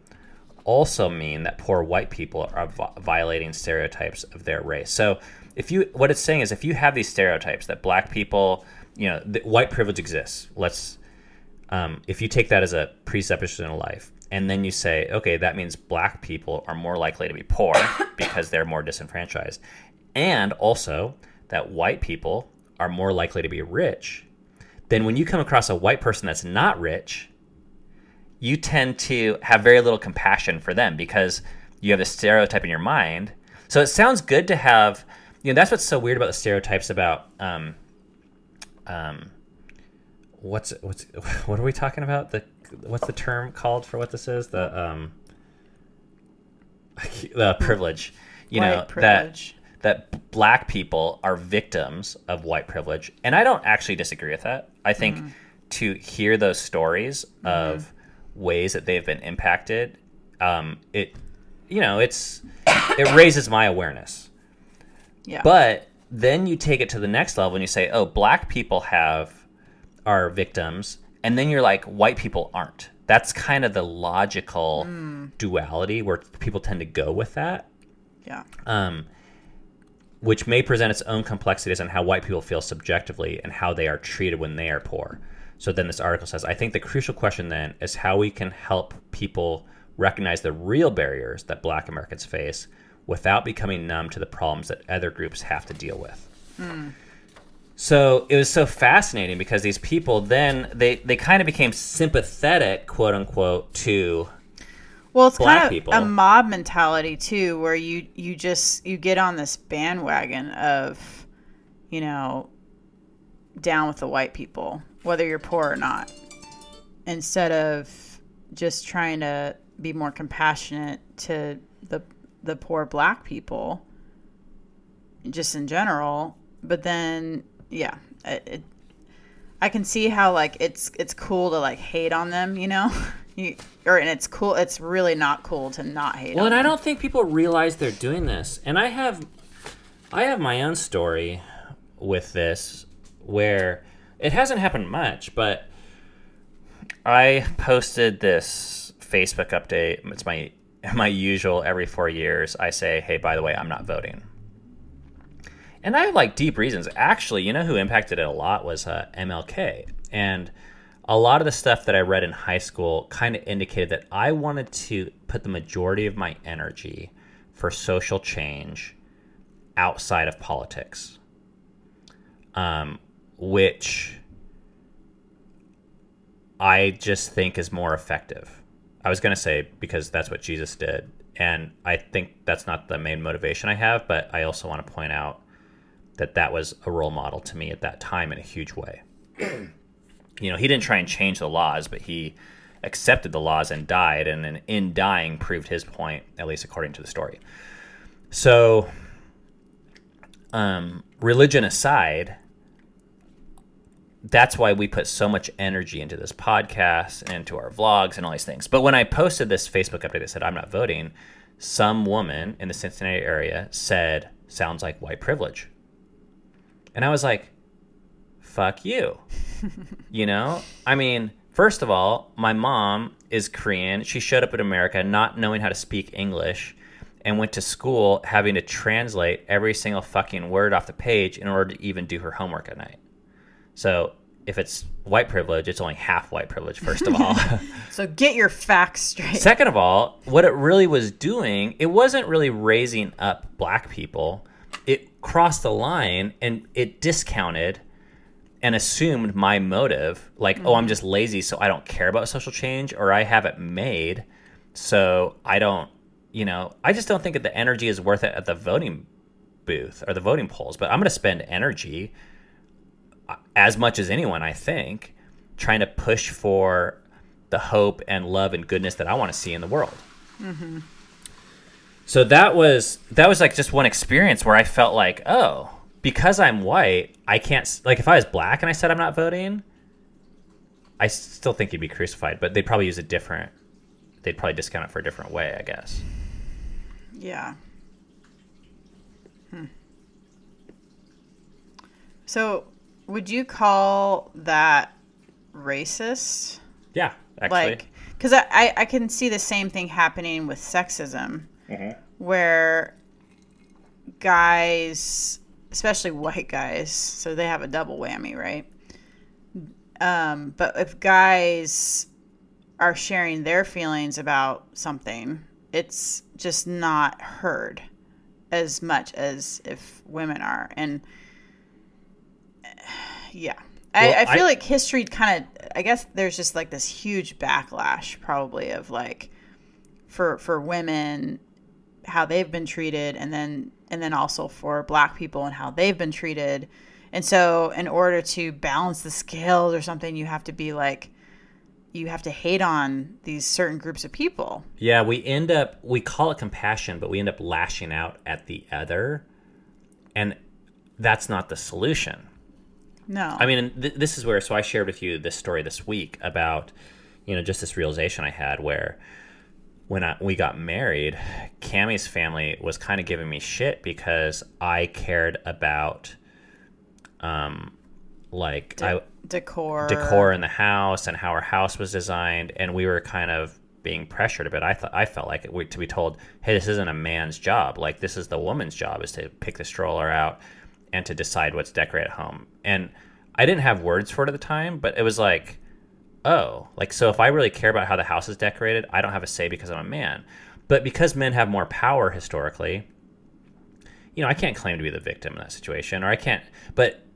also mean that poor white people are vi- violating stereotypes of their race. So if you what it's saying is if you have these stereotypes that black people you know white privilege exists let's um, if you take that as a presupposition in life and then you say okay that means black people are more likely to be poor because they're more disenfranchised and also that white people are more likely to be rich then when you come across a white person that's not rich you tend to have very little compassion for them because you have a stereotype in your mind so it sounds good to have you know that's what's so weird about the stereotypes about um, um, what's what's what are we talking about? The what's the term called for what this is? The um the privilege. You know White privilege. that that black people are victims of white privilege, and I don't actually disagree with that. I think Mm-hmm. to hear those stories of ways that they've been impacted, um, it you know it's it raises my awareness. Yeah. But then you take it to the next level and you say, oh, black people have are victims, and then you're like, white people aren't. That's kind of the logical duality where people tend to go with that, yeah. um, which may present its own complexities on how white people feel subjectively and how they are treated when they are poor. So then this article says, I think the crucial question then is how we can help people recognize the real barriers that black Americans face without becoming numb to the problems that other groups have to deal with. So it was so fascinating because these people then they, they kind of became sympathetic, quote unquote, to Well, it's black kind of people. a mob mentality too, where you you just you get on this bandwagon of, you know, down with the white people, whether you're poor or not, instead of just trying to be more compassionate to the the poor black people, just in general. But then, yeah, it, it I can see how like it's it's cool to like hate on them, you know, you, or and it's cool. It's really not cool to not hate. Well, and I don't think people realize they're doing this. And I have, I have my own story with this, where it hasn't happened much, but I posted this Facebook update. It's my my usual every four years. I say, hey, by the way, I'm not voting. And I have like deep reasons. Actually, you know who impacted it a lot was uh, MLK. And a lot of the stuff that I read in high school kind of indicated that I wanted to put the majority of my energy for social change outside of politics, um, which I just think is more effective. I was going to say because that's what Jesus did. And I think that's not the main motivation I have, but I also want to point out that that was a role model to me at that time in a huge way. you know, he didn't try and change the laws, but he accepted the laws and died, and then in dying proved his point, at least according to the story. So, um, religion aside, that's why we put so much energy into this podcast and into our vlogs and all these things. But when I posted this Facebook update that said I'm not voting, some woman in the Cincinnati area said, "Sounds like white privilege," and I was like, "Fuck you," you know. I mean, first of all, my mom is Korean. She showed up in America not knowing how to speak English and went to school having to translate every single fucking word off the page in order to even do her homework at night. So if it's white privilege, it's only half white privilege, first of all. So get your facts straight. Second of all, what it really was doing, it wasn't really raising up black people. It crossed the line and it discounted and assumed my motive like, oh, I'm mm-hmm. just lazy, so I don't care about social change, or I have it made, so I don't, you know, I just don't think that the energy is worth it at the voting booth or the voting polls. But I'm going to spend energy as much as anyone, I think, trying to push for the hope and love and goodness that I want to see in the world. So that was that was like just one experience where I felt like, oh, because I'm white, I can't like if I was black and I said I'm not voting, I still think you'd be crucified, but they'd probably use a different they'd probably discount it for a different way, I guess. Yeah. Hmm. So, would you call that racist? Yeah, actually. Like, because I, I, I can see the same thing happening with sexism, where guys, especially white guys, so they have a double whammy, right? Um, but if guys are sharing their feelings about something, it's just not heard as much as if women are. And yeah. Well, I, I feel I- like history kind of I guess there's just like this huge backlash probably of like for for women how they've been treated and then and then also for black people and how they've been treated. And so in order to balance the scales or something you have to be like you have to hate on these certain groups of people. Yeah, we end up we call it compassion, but we end up lashing out at the other, and that's not the solution. No. I mean, th- this is where so I shared with you this story this week about you know just this realization I had where when I, we got married, Cammy's family was kind of giving me shit because I cared about um like I decor. decor in the house and how our house was designed, and we were kind of being pressured a bit. I thought I felt like it, we, to be told, "Hey, this isn't a man's job. Like this is the woman's job is to pick the stroller out and to decide what's decorate at home." And I didn't have words for it at the time, but it was like, "Oh, like so if I really care about how the house is decorated, I don't have a say because I'm a man." But because men have more power historically, you know, I can't claim to be the victim in that situation, or I can't. But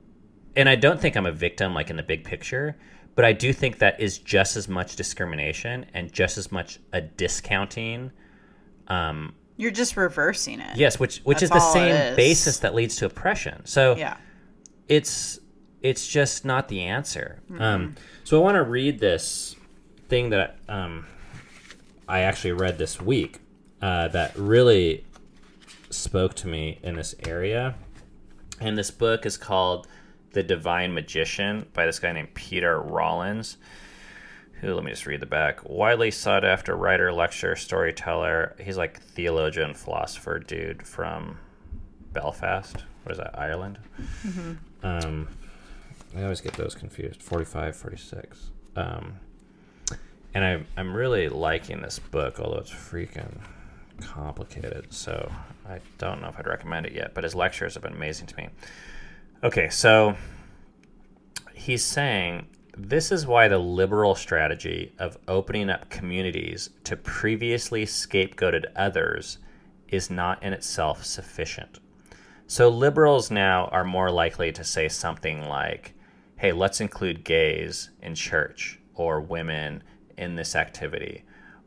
and I don't think I'm a victim like in the big picture, but I do think that is just as much discrimination and just as much a discounting. Um, You're just reversing it. yes, which which That's is the same is. basis that leads to oppression. So Yeah. it's it's just not the answer. Um, so I want to read this thing that um, I actually read this week uh, that really spoke to me in this area. And this book is called The Divine Magician by this guy named Peter Rollins. Who, let me just read the back. Widely sought after writer, lecturer, storyteller. He's like theologian, philosopher dude from Belfast. What is that, Ireland? Um, I always get those confused. 45, 46. Um, and I, I'm really liking this book, although it's freaking complicated. So I don't know if I'd recommend it yet, but his lectures have been amazing to me. Okay, so he's saying this is why the liberal strategy of opening up communities to previously scapegoated others is not in itself sufficient. So liberals now are more likely to say something like, hey, let's include gays in church or women in this activity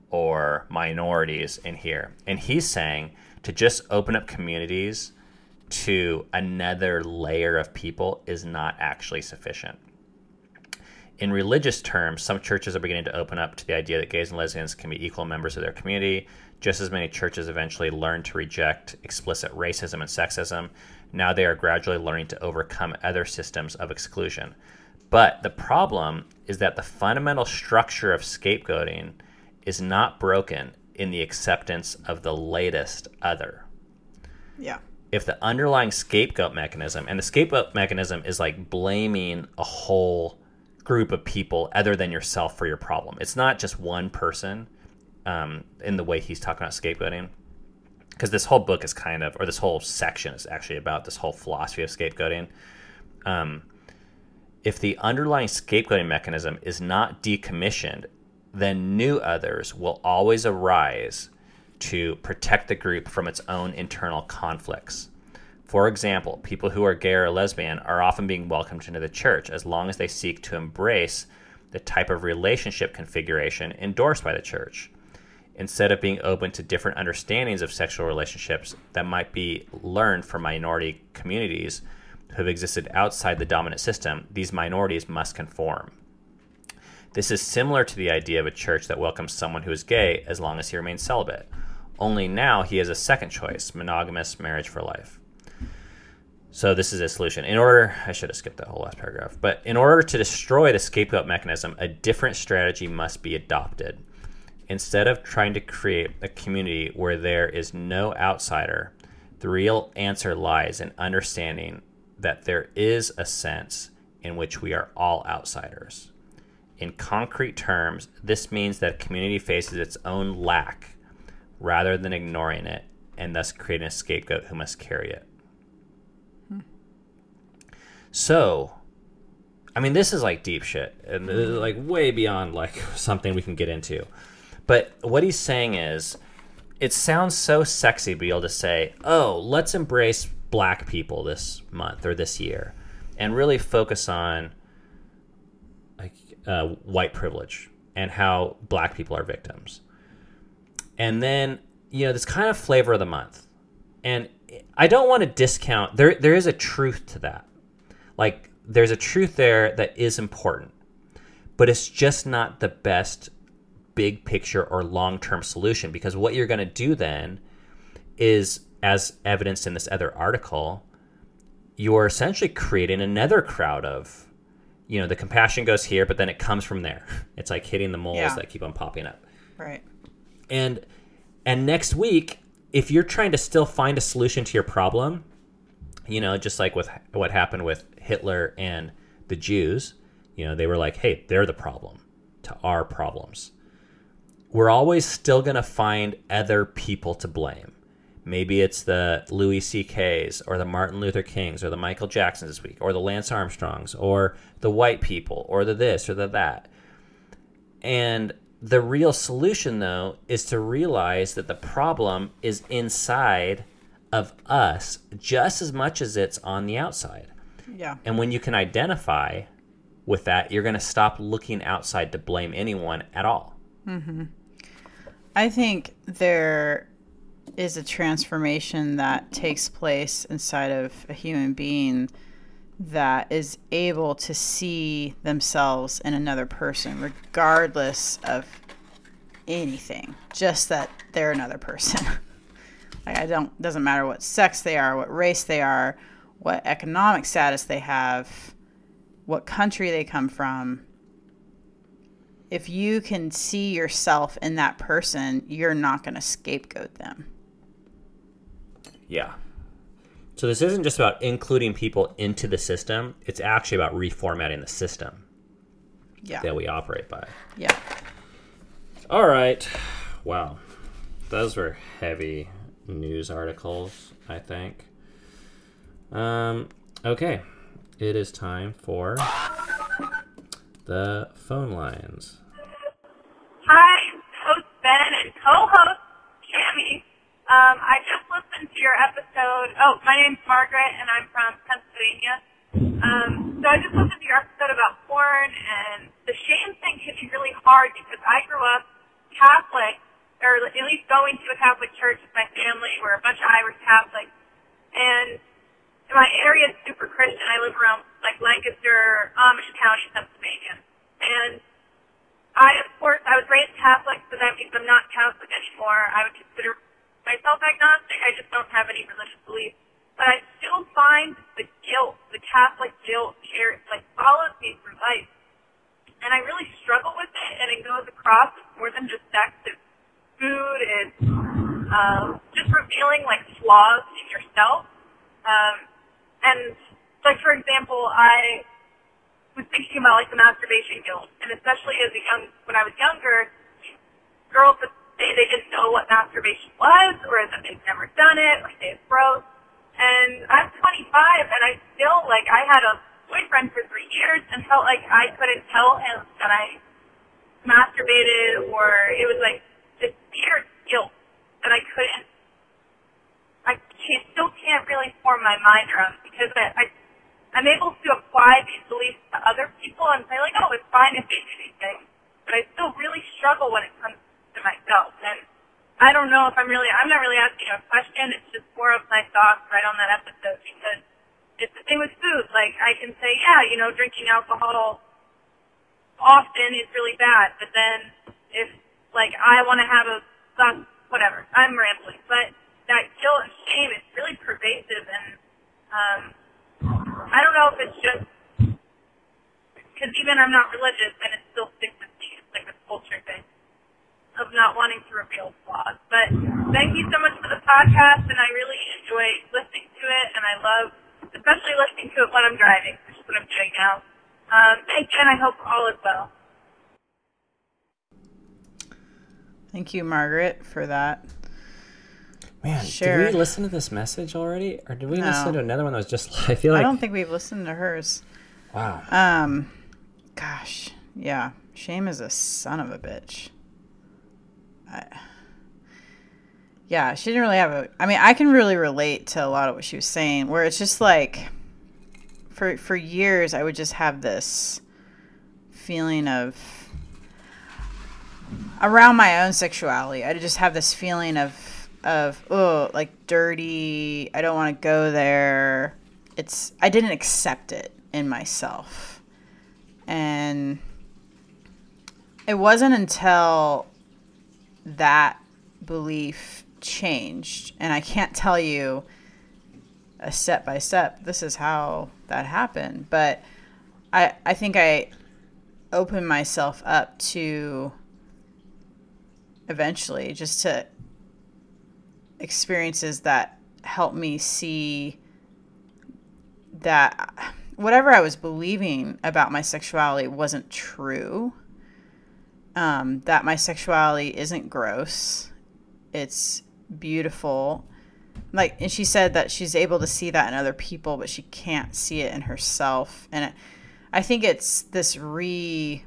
or minorities in here. And he's saying to just open up communities to another layer of people is not actually sufficient. In religious terms, some churches are beginning to open up to the idea that gays and lesbians can be equal members of their community. Just as many churches eventually learned to reject explicit racism and sexism, now they are gradually learning to overcome other systems of exclusion. But the problem is that the fundamental structure of scapegoating is not broken in the acceptance of the latest other. Yeah. If the underlying scapegoat mechanism, and the scapegoat mechanism is like blaming a whole group of people other than yourself for your problem. It's not just one person um, in the way he's talking about scapegoating. Because this whole book is kind of, or this whole section is actually about this whole philosophy of scapegoating. Um, if the underlying scapegoating mechanism is not decommissioned, then new others will always arise to protect the group from its own internal conflicts. For example, people who are gay or lesbian are often being welcomed into the church as long as they seek to embrace the type of relationship configuration endorsed by the church. Instead of being open to different understandings of sexual relationships that might be learned from minority communities who have existed outside the dominant system, these minorities must conform. This is similar to the idea of a church that welcomes someone who is gay as long as he remains celibate. Only now he has a second choice monogamous marriage for life. So this is a solution. In order, I should have skipped that whole last paragraph, but in order to destroy the scapegoat mechanism, a different strategy must be adopted. Instead of trying to create a community where there is no outsider, the real answer lies in understanding that there is a sense in which we are all outsiders. In concrete terms, this means that a community faces its own lack rather than ignoring it and thus creating a scapegoat who must carry it. So, I mean, this is like deep shit and like way beyond like something we can get into. But what he's saying is, it sounds so sexy to be able to say, oh, let's embrace black people this month or this year and really focus on like uh, white privilege and how black people are victims. And then, you know, this kind of flavor of the month. And I don't want to discount there there is a truth to that. Like there's a truth there that is important. But it's just not the best big picture or long-term solution because what you're going to do then is as evidenced in this other article, you're essentially creating another crowd of you know, the compassion goes here, but then it comes from there. It's like hitting the moles Yeah. that keep on popping up Right. and and next week if you're trying to still find a solution to your problem you know just like with what happened with hitler and the jews you know they were like hey they're the problem to our problems. We're always still going to find other people to blame. Maybe it's the louis ck's or the martin luther kings or the michael jacksons this week or the lance armstrongs or the white people or the this or the that. And the real solution, though, is to realize that the problem is inside of us just as much as it's on the outside. Yeah. And when you can identify with that, you're going to stop looking outside to blame anyone at all. Mm-hmm. I think there is a transformation that takes place inside of a human being that is able to see themselves in another person, regardless of anything, just that they're another person. like I don't doesn't matter what sex they are, what race they are, what economic status they have, what country they come from if you can see yourself in that person, you're not going to scapegoat them. Yeah. So this isn't just about including people into the system, it's actually about reformatting the system Yeah. that we operate by. Yeah. All right. Wow. Those were heavy news articles, I think. Um, okay. It is time for the phone lines. Hi, host Ben and co-host Cammy. Um, I just listened to your episode. Oh, my name's Margaret, and I'm from Pennsylvania. Um, so I just listened to your episode about porn, and the shame thing hit me really hard because I grew up Catholic, or at least going to a Catholic church with my family. We're a bunch of Irish Catholics, and my area is super Christian. I live around like Lancaster, Amish County, Pennsylvania, and I, of course, I was raised Catholic, so that means I'm not Catholic anymore. I would consider myself agnostic. I just don't have any religious beliefs. but I still find the guilt, the Catholic guilt, here, like follows me through life, and I really struggle with it, and it goes across more than just sex. It's food, it's um, just revealing like flaws in yourself, um, and like for example, I was thinking about like the masturbation guilt, and especially as a young, when I was younger, girls would say they didn't know what masturbation was, or that they'd never done it, or say it's gross. And I'm 25, and I still like I had a boyfriend for three years, and felt like I couldn't tell him that I masturbated, or it was like this weird guilt that I couldn't. I can't, still can't really form my mind around because I, I I'm able to apply these beliefs to other people and say like, oh, it's fine if they do these but I still really struggle when it comes to myself. And I don't know if I'm really, I'm not really asking a question. It's just more of my thoughts right on that episode because it's the thing with food. Like I can say, yeah, you know, drinking alcohol often is really bad, but then if like I want to have a whatever, I'm rambling, but that guilt and shame is really pervasive and um, I don't know if it's just because even I'm not religious and it still sticks with me. It's like a culture thing of not wanting to reveal flaws. But thank you so much for the podcast, and I really enjoy listening to it, and I love, especially listening to it when I'm driving, which is what I'm doing now. Um, thank you, and I hope all is well. Thank you, Margaret, for that. Man, Sure. did we listen to this message already, or did we No. listen to another one that was just? I feel like I don't think we've listened to hers. wow. Um, gosh, yeah, shame is a son of a bitch. I, yeah, she didn't really have a. I mean, I can really relate to a lot of what she was saying. Where it's just like, for for years, I would just have this feeling of around my own sexuality. I just have this feeling of of oh, like dirty. I don't want to go there. It's I didn't accept it in myself, and it wasn't until that belief changed, and I can't tell you a step by step. This is how that happened, but I I think I opened myself up to eventually just to experiences that help me see that whatever I was believing about my sexuality wasn't true. Um, that my sexuality isn't gross. It's beautiful. Like, and she said that she's able to see that in other people, but she can't see it in herself. And it, I think it's this rewriting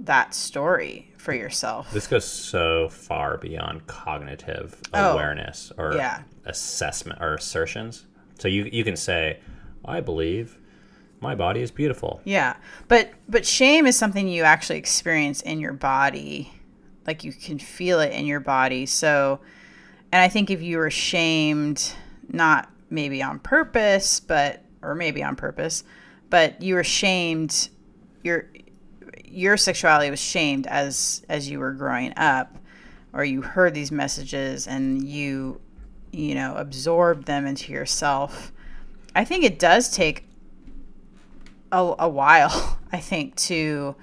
that story for yourself. This goes so far beyond cognitive Oh, awareness or yeah. assessment or assertions. So you you can say, I believe my body is beautiful. Yeah. But but shame is something you actually experience in your body. Like you can feel it in your body. So and I think if you were shamed not maybe on purpose, but or maybe on purpose, but you were shamed your your sexuality was shamed as as you were growing up or you heard these messages and you you know absorbed them into yourself. I think it does take a, a while, I think, to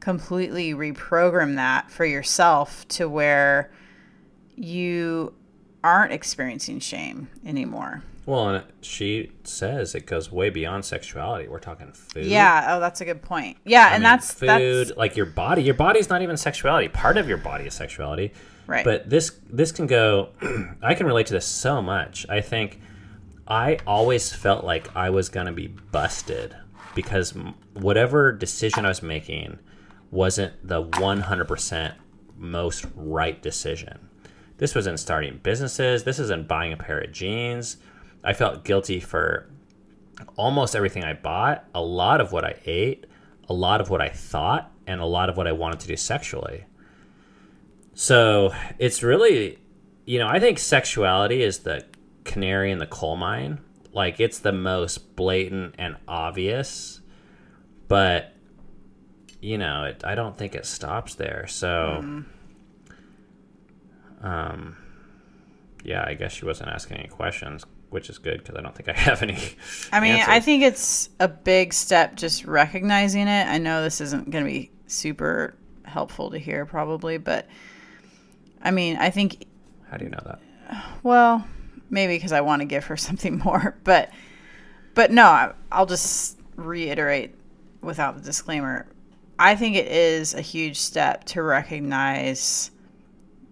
completely reprogram that for yourself to where you aren't experiencing shame anymore. Well, and she says it goes way beyond sexuality. We're talking food. Yeah, oh that's a good point. Yeah, I and mean, that's food, that's like your body. Your body's not even sexuality. Part of your body is sexuality. Right. But this this can go. I can relate to this so much. I think I always felt like I was gonna be busted because whatever decision I was making wasn't the one hundred percent most right decision. This was in starting businesses. This is in buying a pair of jeans. I felt guilty for almost everything I bought, a lot of what I ate, a lot of what I thought, and a lot of what I wanted to do sexually. So it's really, you know, I think sexuality is the canary in the coal mine. Like it's the most blatant and obvious, but you know, it, I don't think it stops there. So, um, yeah, I guess she wasn't asking any questions which is good because I don't think I have any. I mean, I think it's a big step just recognizing it. I know this isn't going to be super helpful to hear, probably, but I mean, I think, How do you know that? well, maybe because I want to give her something more, but, but no, I'll just reiterate without the disclaimer. I think it is a huge step to recognize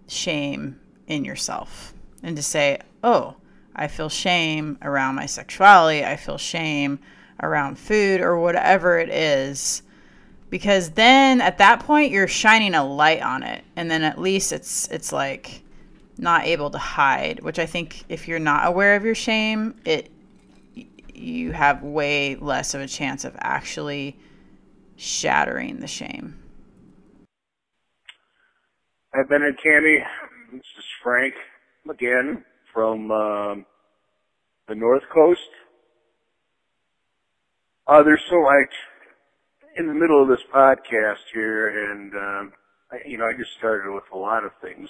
shame in yourself and to say, oh, I feel shame around my sexuality. I feel shame around food or whatever it is. Because then at that point you're shining a light on it and then at least it's it's like not able to hide, which I think if you're not aware of your shame, it you have way less of a chance of actually shattering the shame. I've been and Tammy. This is Frank again from um, the North Coast. Uh, there's so like in the middle of this podcast here, and um, I, you know, I just started with a lot of things.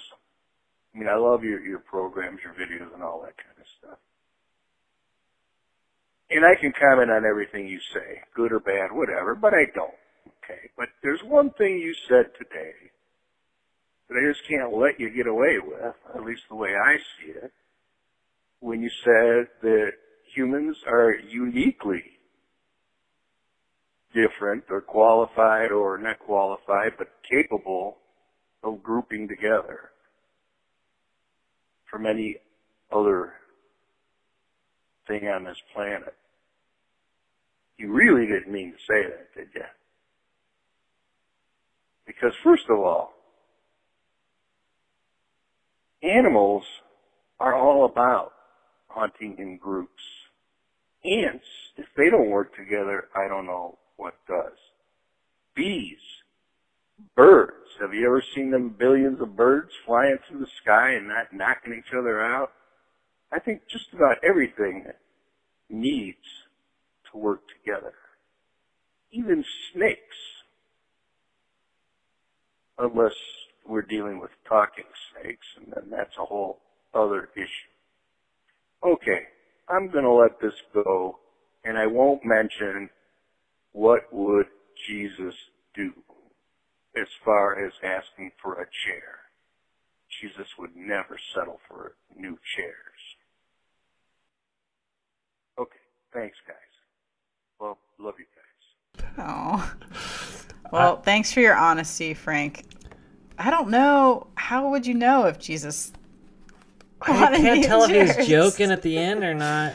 I mean, I love your your programs, your videos, and all that kind of stuff. And I can comment on everything you say, good or bad, whatever, but I don't. Okay, but there's one thing you said today that I just can't let you get away with, at least the way I see it, when you said that humans are uniquely different or qualified or not qualified, but capable of grouping together from any other thing on this planet. You really didn't mean to say that, did you? Because first of all, animals are all about hunting in groups. Ants, if they don't work together, I don't know what does. Bees, birds. Have you ever seen them billions of birds flying through the sky and not knocking each other out? I think just about everything needs to work together. Even snakes. Unless we're dealing with talking snakes, and then that's a whole other issue. Okay, I'm gonna let this go, and I won't mention what would Jesus do as far as asking for a chair. Jesus would never settle for new chairs. Okay, thanks guys. Well, love you guys. Oh. Well, thanks for your honesty, Frank. I don't know. How would you know if Jesus? I can't tell if he was joking at the end or not.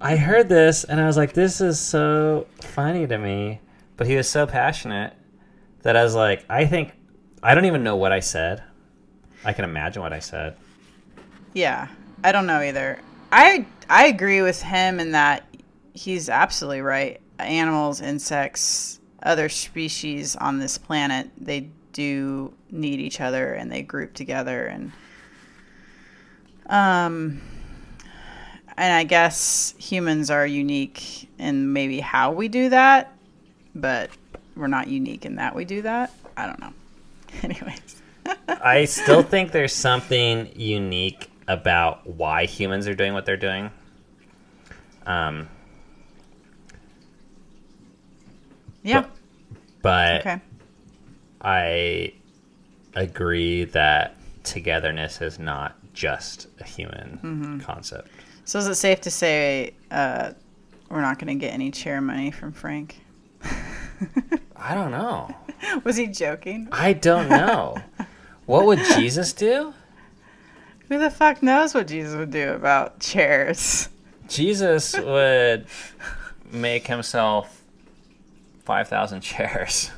I heard this and I was like, this is so funny to me. But he was so passionate that I was like, I think, I don't even know what I said. I can imagine what I said. Yeah, I don't know either. I I agree with him in that he's absolutely right. Animals, insects, other species on this planet, they do need each other and they group together and um and I guess humans are unique in maybe how we do that, but we're not unique in that we do that. I don't know. Anyways. I still think there's something unique about why humans are doing what they're doing. Um, Yeah. but Okay. I agree that togetherness is not just a human Mm-hmm. concept. So is it safe to say uh, we're not going to get any chair money from Frank? I don't know. Was he joking? I don't know. what would Jesus do? Who the fuck knows what Jesus would do about chairs? Jesus would make himself 5,000 chairs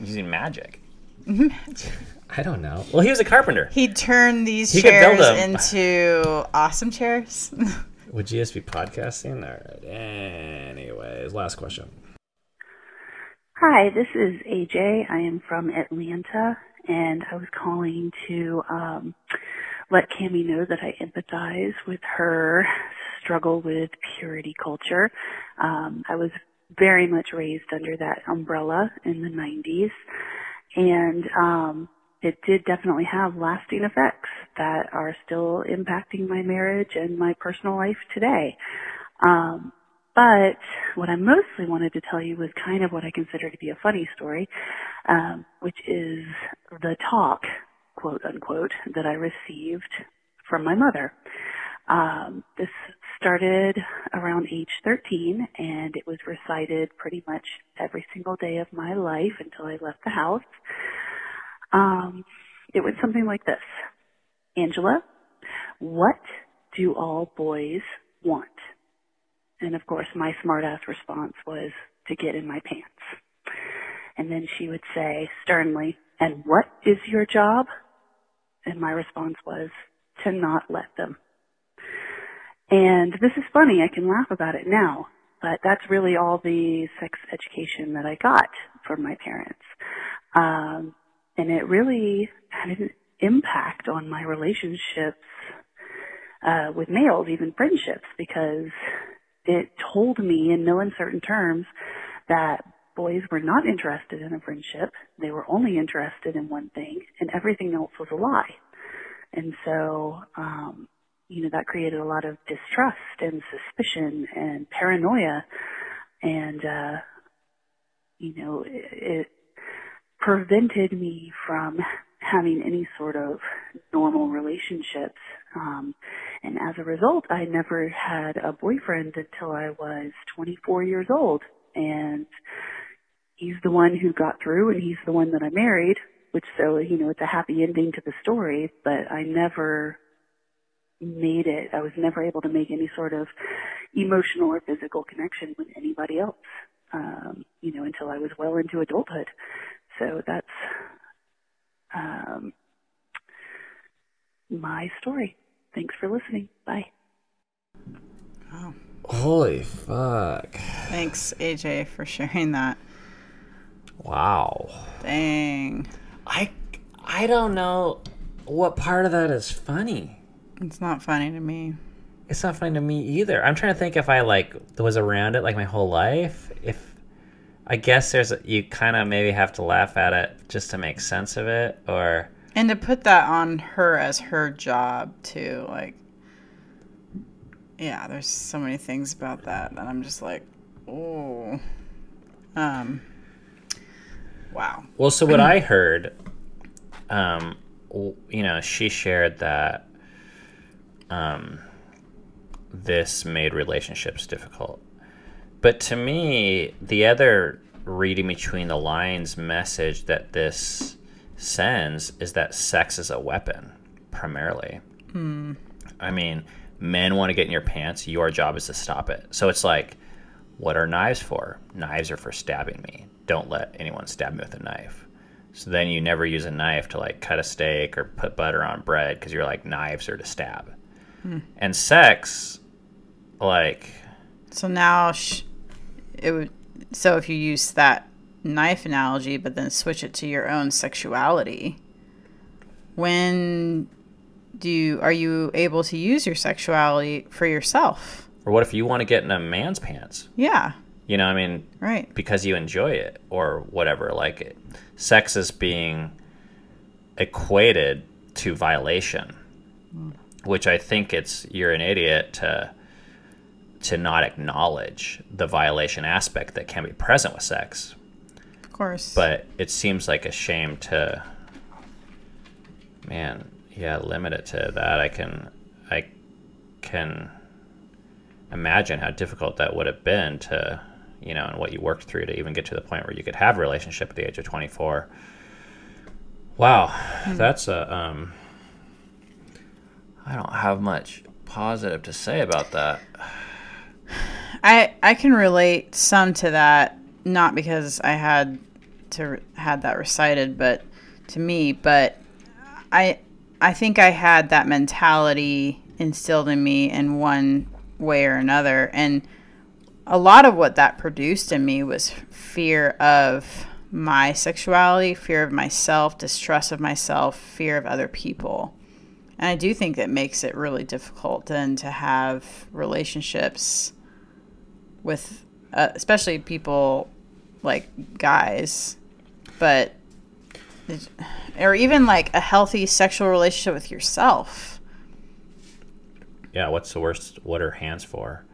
using magic. magic. I don't know. Well, he was a carpenter. He'd turn these He chairs into awesome chairs. Would Jesus be podcasting? All right. Anyways, last question. Hi, this is AJ. I am from Atlanta, and I was calling to um, let Cami know that I empathize with her struggle with purity culture. Um, I was very much raised under that umbrella in the 90s, and um, it did definitely have lasting effects that are still impacting my marriage and my personal life today. Um, but what I mostly wanted to tell you was kind of what I consider to be a funny story, um, which is the talk, quote unquote, that I received from my mother. Um, this started around age 13 and it was recited pretty much every single day of my life until I left the house. Um, it was something like this. Angela, what do all boys want? And of course my smartass response was to get in my pants. And then she would say sternly, and what is your job? And my response was to not let them. And this is funny, I can laugh about it now, but that's really all the sex education that I got from my parents. Um, and it really had an impact on my relationships uh, with males, even friendships, because it told me in no uncertain terms that boys were not interested in a friendship. They were only interested in one thing, and everything else was a lie. And so, um, you know, that created a lot of distrust and suspicion and paranoia. And, uh, you know, it, it prevented me from having any sort of normal relationships. Um, and as a result, I never had a boyfriend until I was 24 years old. And he's the one who got through and he's the one that I married, which so, you know, it's a happy ending to the story, but I never made it. I was never able to make any sort of emotional or physical connection with anybody else, um, you know, until I was well into adulthood. So that's um, my story. Thanks for listening. Bye. Holy fuck. Thanks, AJ, for sharing that. Wow. Dang. I I don't know what part of that is funny. It's not funny to me. It's not funny to me either. I'm trying to think if I like was around it like my whole life. If I guess there's a, you kind of maybe have to laugh at it just to make sense of it, or And to put that on her as her job, too. Like, yeah, there's so many things about that that I'm just like, oh. Um, wow. Well, so what I heard, um, you know, she shared that um, this made relationships difficult. But to me, the other reading between the lines message that this sends is that sex is a weapon, primarily. Hmm. I mean, men want to get in your pants. Your job is to stop it. So it's like, what are knives for? Knives are for stabbing me. Don't let anyone stab me with a knife. So then you never use a knife to like cut a steak or put butter on bread because you're like knives are to stab. Hmm. And sex, like, So now sh- it would. So if you use that knife analogy, but then switch it to your own sexuality, when do you are you able to use your sexuality for yourself? or what if you want to get in a man's pants? Yeah. You know, I mean, Right. because you enjoy it or whatever. Like, it, sex is being equated to violation, mm. which I think it's you're an idiot to to not acknowledge the violation aspect that can be present with sex. Of course. But it seems like a shame to, man, yeah, limit it to that. I can, I can imagine how difficult that would have been to, you know, and what you worked through to even get to the point where you could have a relationship at the age of 24. Wow, that's a, um, I don't have much positive to say about that. I I can relate some to that, not because I had to had that recited, but to me. But I I think I had that mentality instilled in me in one way or another, and a lot of what that produced in me was fear of my sexuality, fear of myself, distrust of myself, fear of other people. And I do think that makes it really difficult then to have relationships with uh, especially people like guys but or even like a healthy sexual relationship with yourself. Yeah, what's the worst? What are hands for?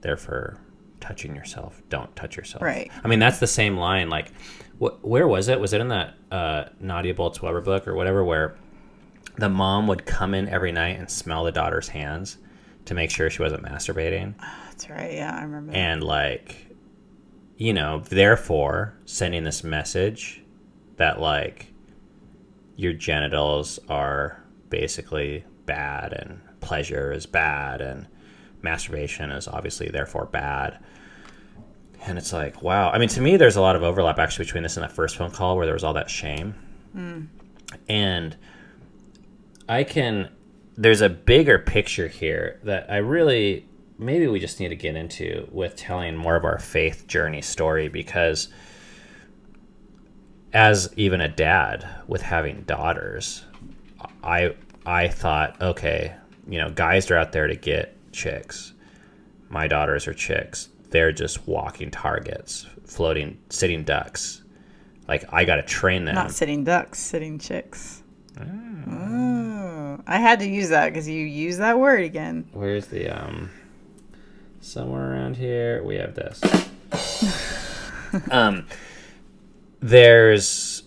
They're for touching yourself. Don't touch yourself. Right. I mean, that's the same line. Like, wh- where was it? Was it in that uh, Nadia Bolz-Weber book or whatever, where the mom would come in every night and smell the daughter's hands to make sure she wasn't masturbating, That's right. Yeah, I remember. and like, you know, therefore sending this message that like your genitals are basically bad and pleasure is bad and masturbation is obviously therefore bad. And it's like, wow. I mean, to me, there's a lot of overlap actually between this and that first phone call where there was all that shame. Hmm. And I can, there's a bigger picture here that I really, maybe we just need to get into with telling more of our faith journey story because as even a dad with having daughters, I I thought, okay, you know, guys are out there to get chicks. My daughters are chicks. They're just walking targets, floating, sitting ducks. Like I got to train them. Not sitting ducks, sitting chicks. Oh. I had to use that because you use that word again. Where's the um? Somewhere around here we have this. um, there's,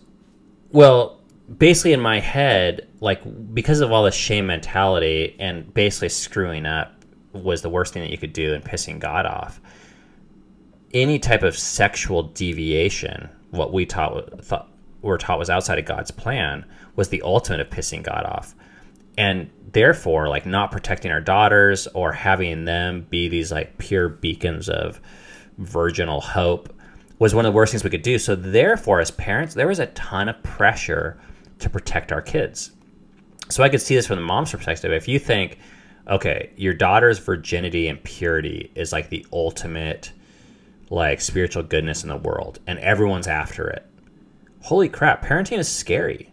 well, basically in my head, like because of all the shame mentality and basically screwing up was the worst thing that you could do and pissing God off. Any type of sexual deviation, what we taught thought were taught was outside of God's plan, was the ultimate of pissing God off. And therefore like not protecting our daughters or having them be these like pure beacons of virginal hope was one of the worst things we could do. So therefore as parents there was a ton of pressure to protect our kids. So i could see this from the mom's perspective. If you think okay your daughter's virginity and purity is like the ultimate like spiritual goodness in the world and everyone's after it holy crap parenting is scary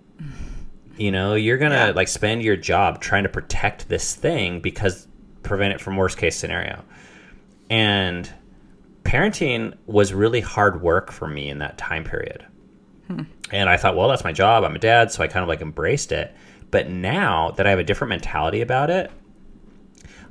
you know you're gonna Yeah. like spend your job trying to protect this thing because prevent it from worst case scenario. And parenting was really hard work for me in that time period. Hmm. And i thought well that's my job. I'm a dad so i kind of like embraced it. But now that i have a different mentality about it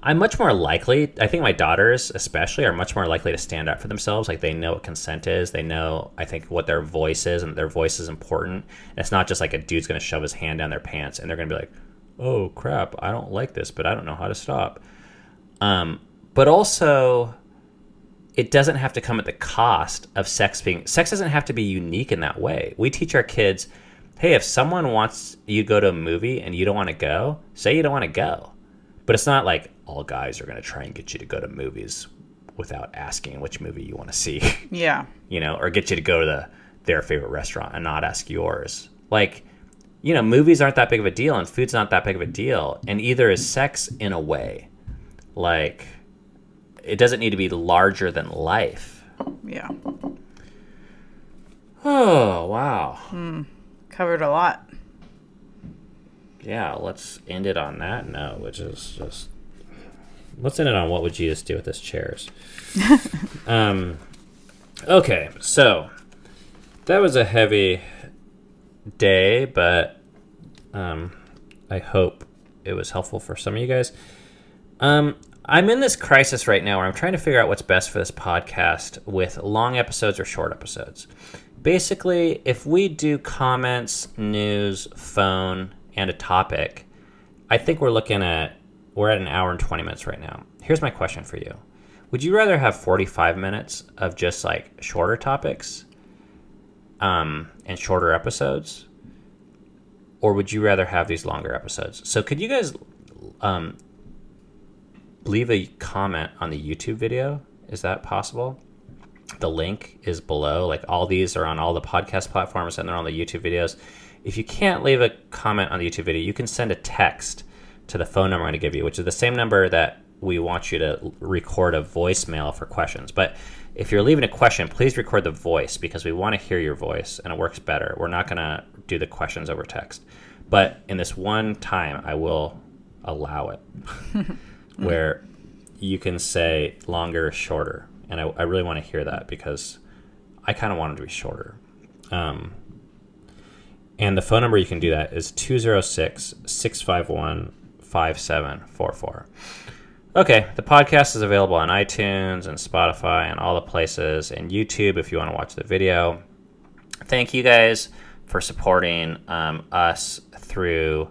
i'm much more likely i think my daughters especially are much more likely to stand up for themselves. Like they know what consent is. They know i think what their voice is and their voice is important. And it's not just like a dude's going to shove his hand down their pants and they're going to be like oh crap i don't like this but i don't know how to stop. Um, but also it doesn't have to come at the cost of sex being sex doesn't have to be unique in that way. We teach our kids hey if someone wants you to go to a movie and you don't want to go say you don't want to go. But it's not like all guys are going to try and get you to go to movies without asking which movie you want to see Yeah. you know, or get you to go to the their favorite restaurant and not ask yours. Like, you know, movies aren't that big of a deal and food's not that big of a deal. And either is sex in a way. Like it doesn't need to be larger than life. Yeah. Oh, wow. Hmm. Covered a lot. Yeah, let's end it on that note, which is just let's end it on what would Jesus do with his chairs. um okay, so that was a heavy day, but um I hope it was helpful for some of you guys. Um I'm in this crisis right now where I'm trying to figure out what's best for this podcast with long episodes or short episodes. Basically, if we do comments, news, phone, and a topic, I think we're looking at we're at an hour and 20 minutes right now. Here's my question for you. Would you rather have 45 minutes of just like shorter topics um, and shorter episodes? Or would you rather have these longer episodes? So could you guys um, leave a comment on the YouTube video? Is that possible? The link is below. Like all these are on all the podcast platforms and they're on the YouTube videos. If you can't leave a comment on the YouTube video, you can send a text to the phone number I'm going to give you, which is the same number that we want you to record a voicemail for questions. But if you're leaving a question, please record the voice because we want to hear your voice and it works better. We're not going to do the questions over text. But in this one time, I will allow it where you can say longer or shorter. And I, I really want to hear that because I kind of want them to be shorter. Um, And the phone number you can do that is 206 651 5744. Okay, the podcast is available on iTunes and Spotify and all the places, and YouTube if you want to watch the video. Thank you guys for supporting um, us through,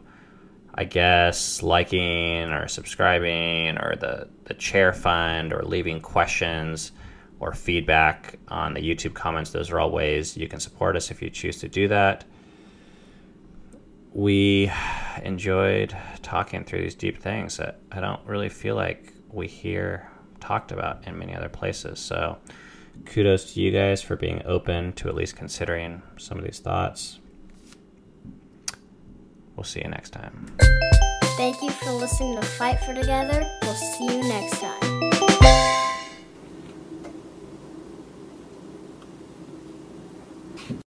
I guess, liking or subscribing or the, the chair fund or leaving questions or feedback on the YouTube comments. Those are all ways you can support us if you choose to do that we enjoyed talking through these deep things that I don't really feel like we hear talked about in many other places. So, kudos to you guys for being open to at least considering some of these thoughts. We'll see you next time. Thank you for listening to Fight for Together. We'll see you next time.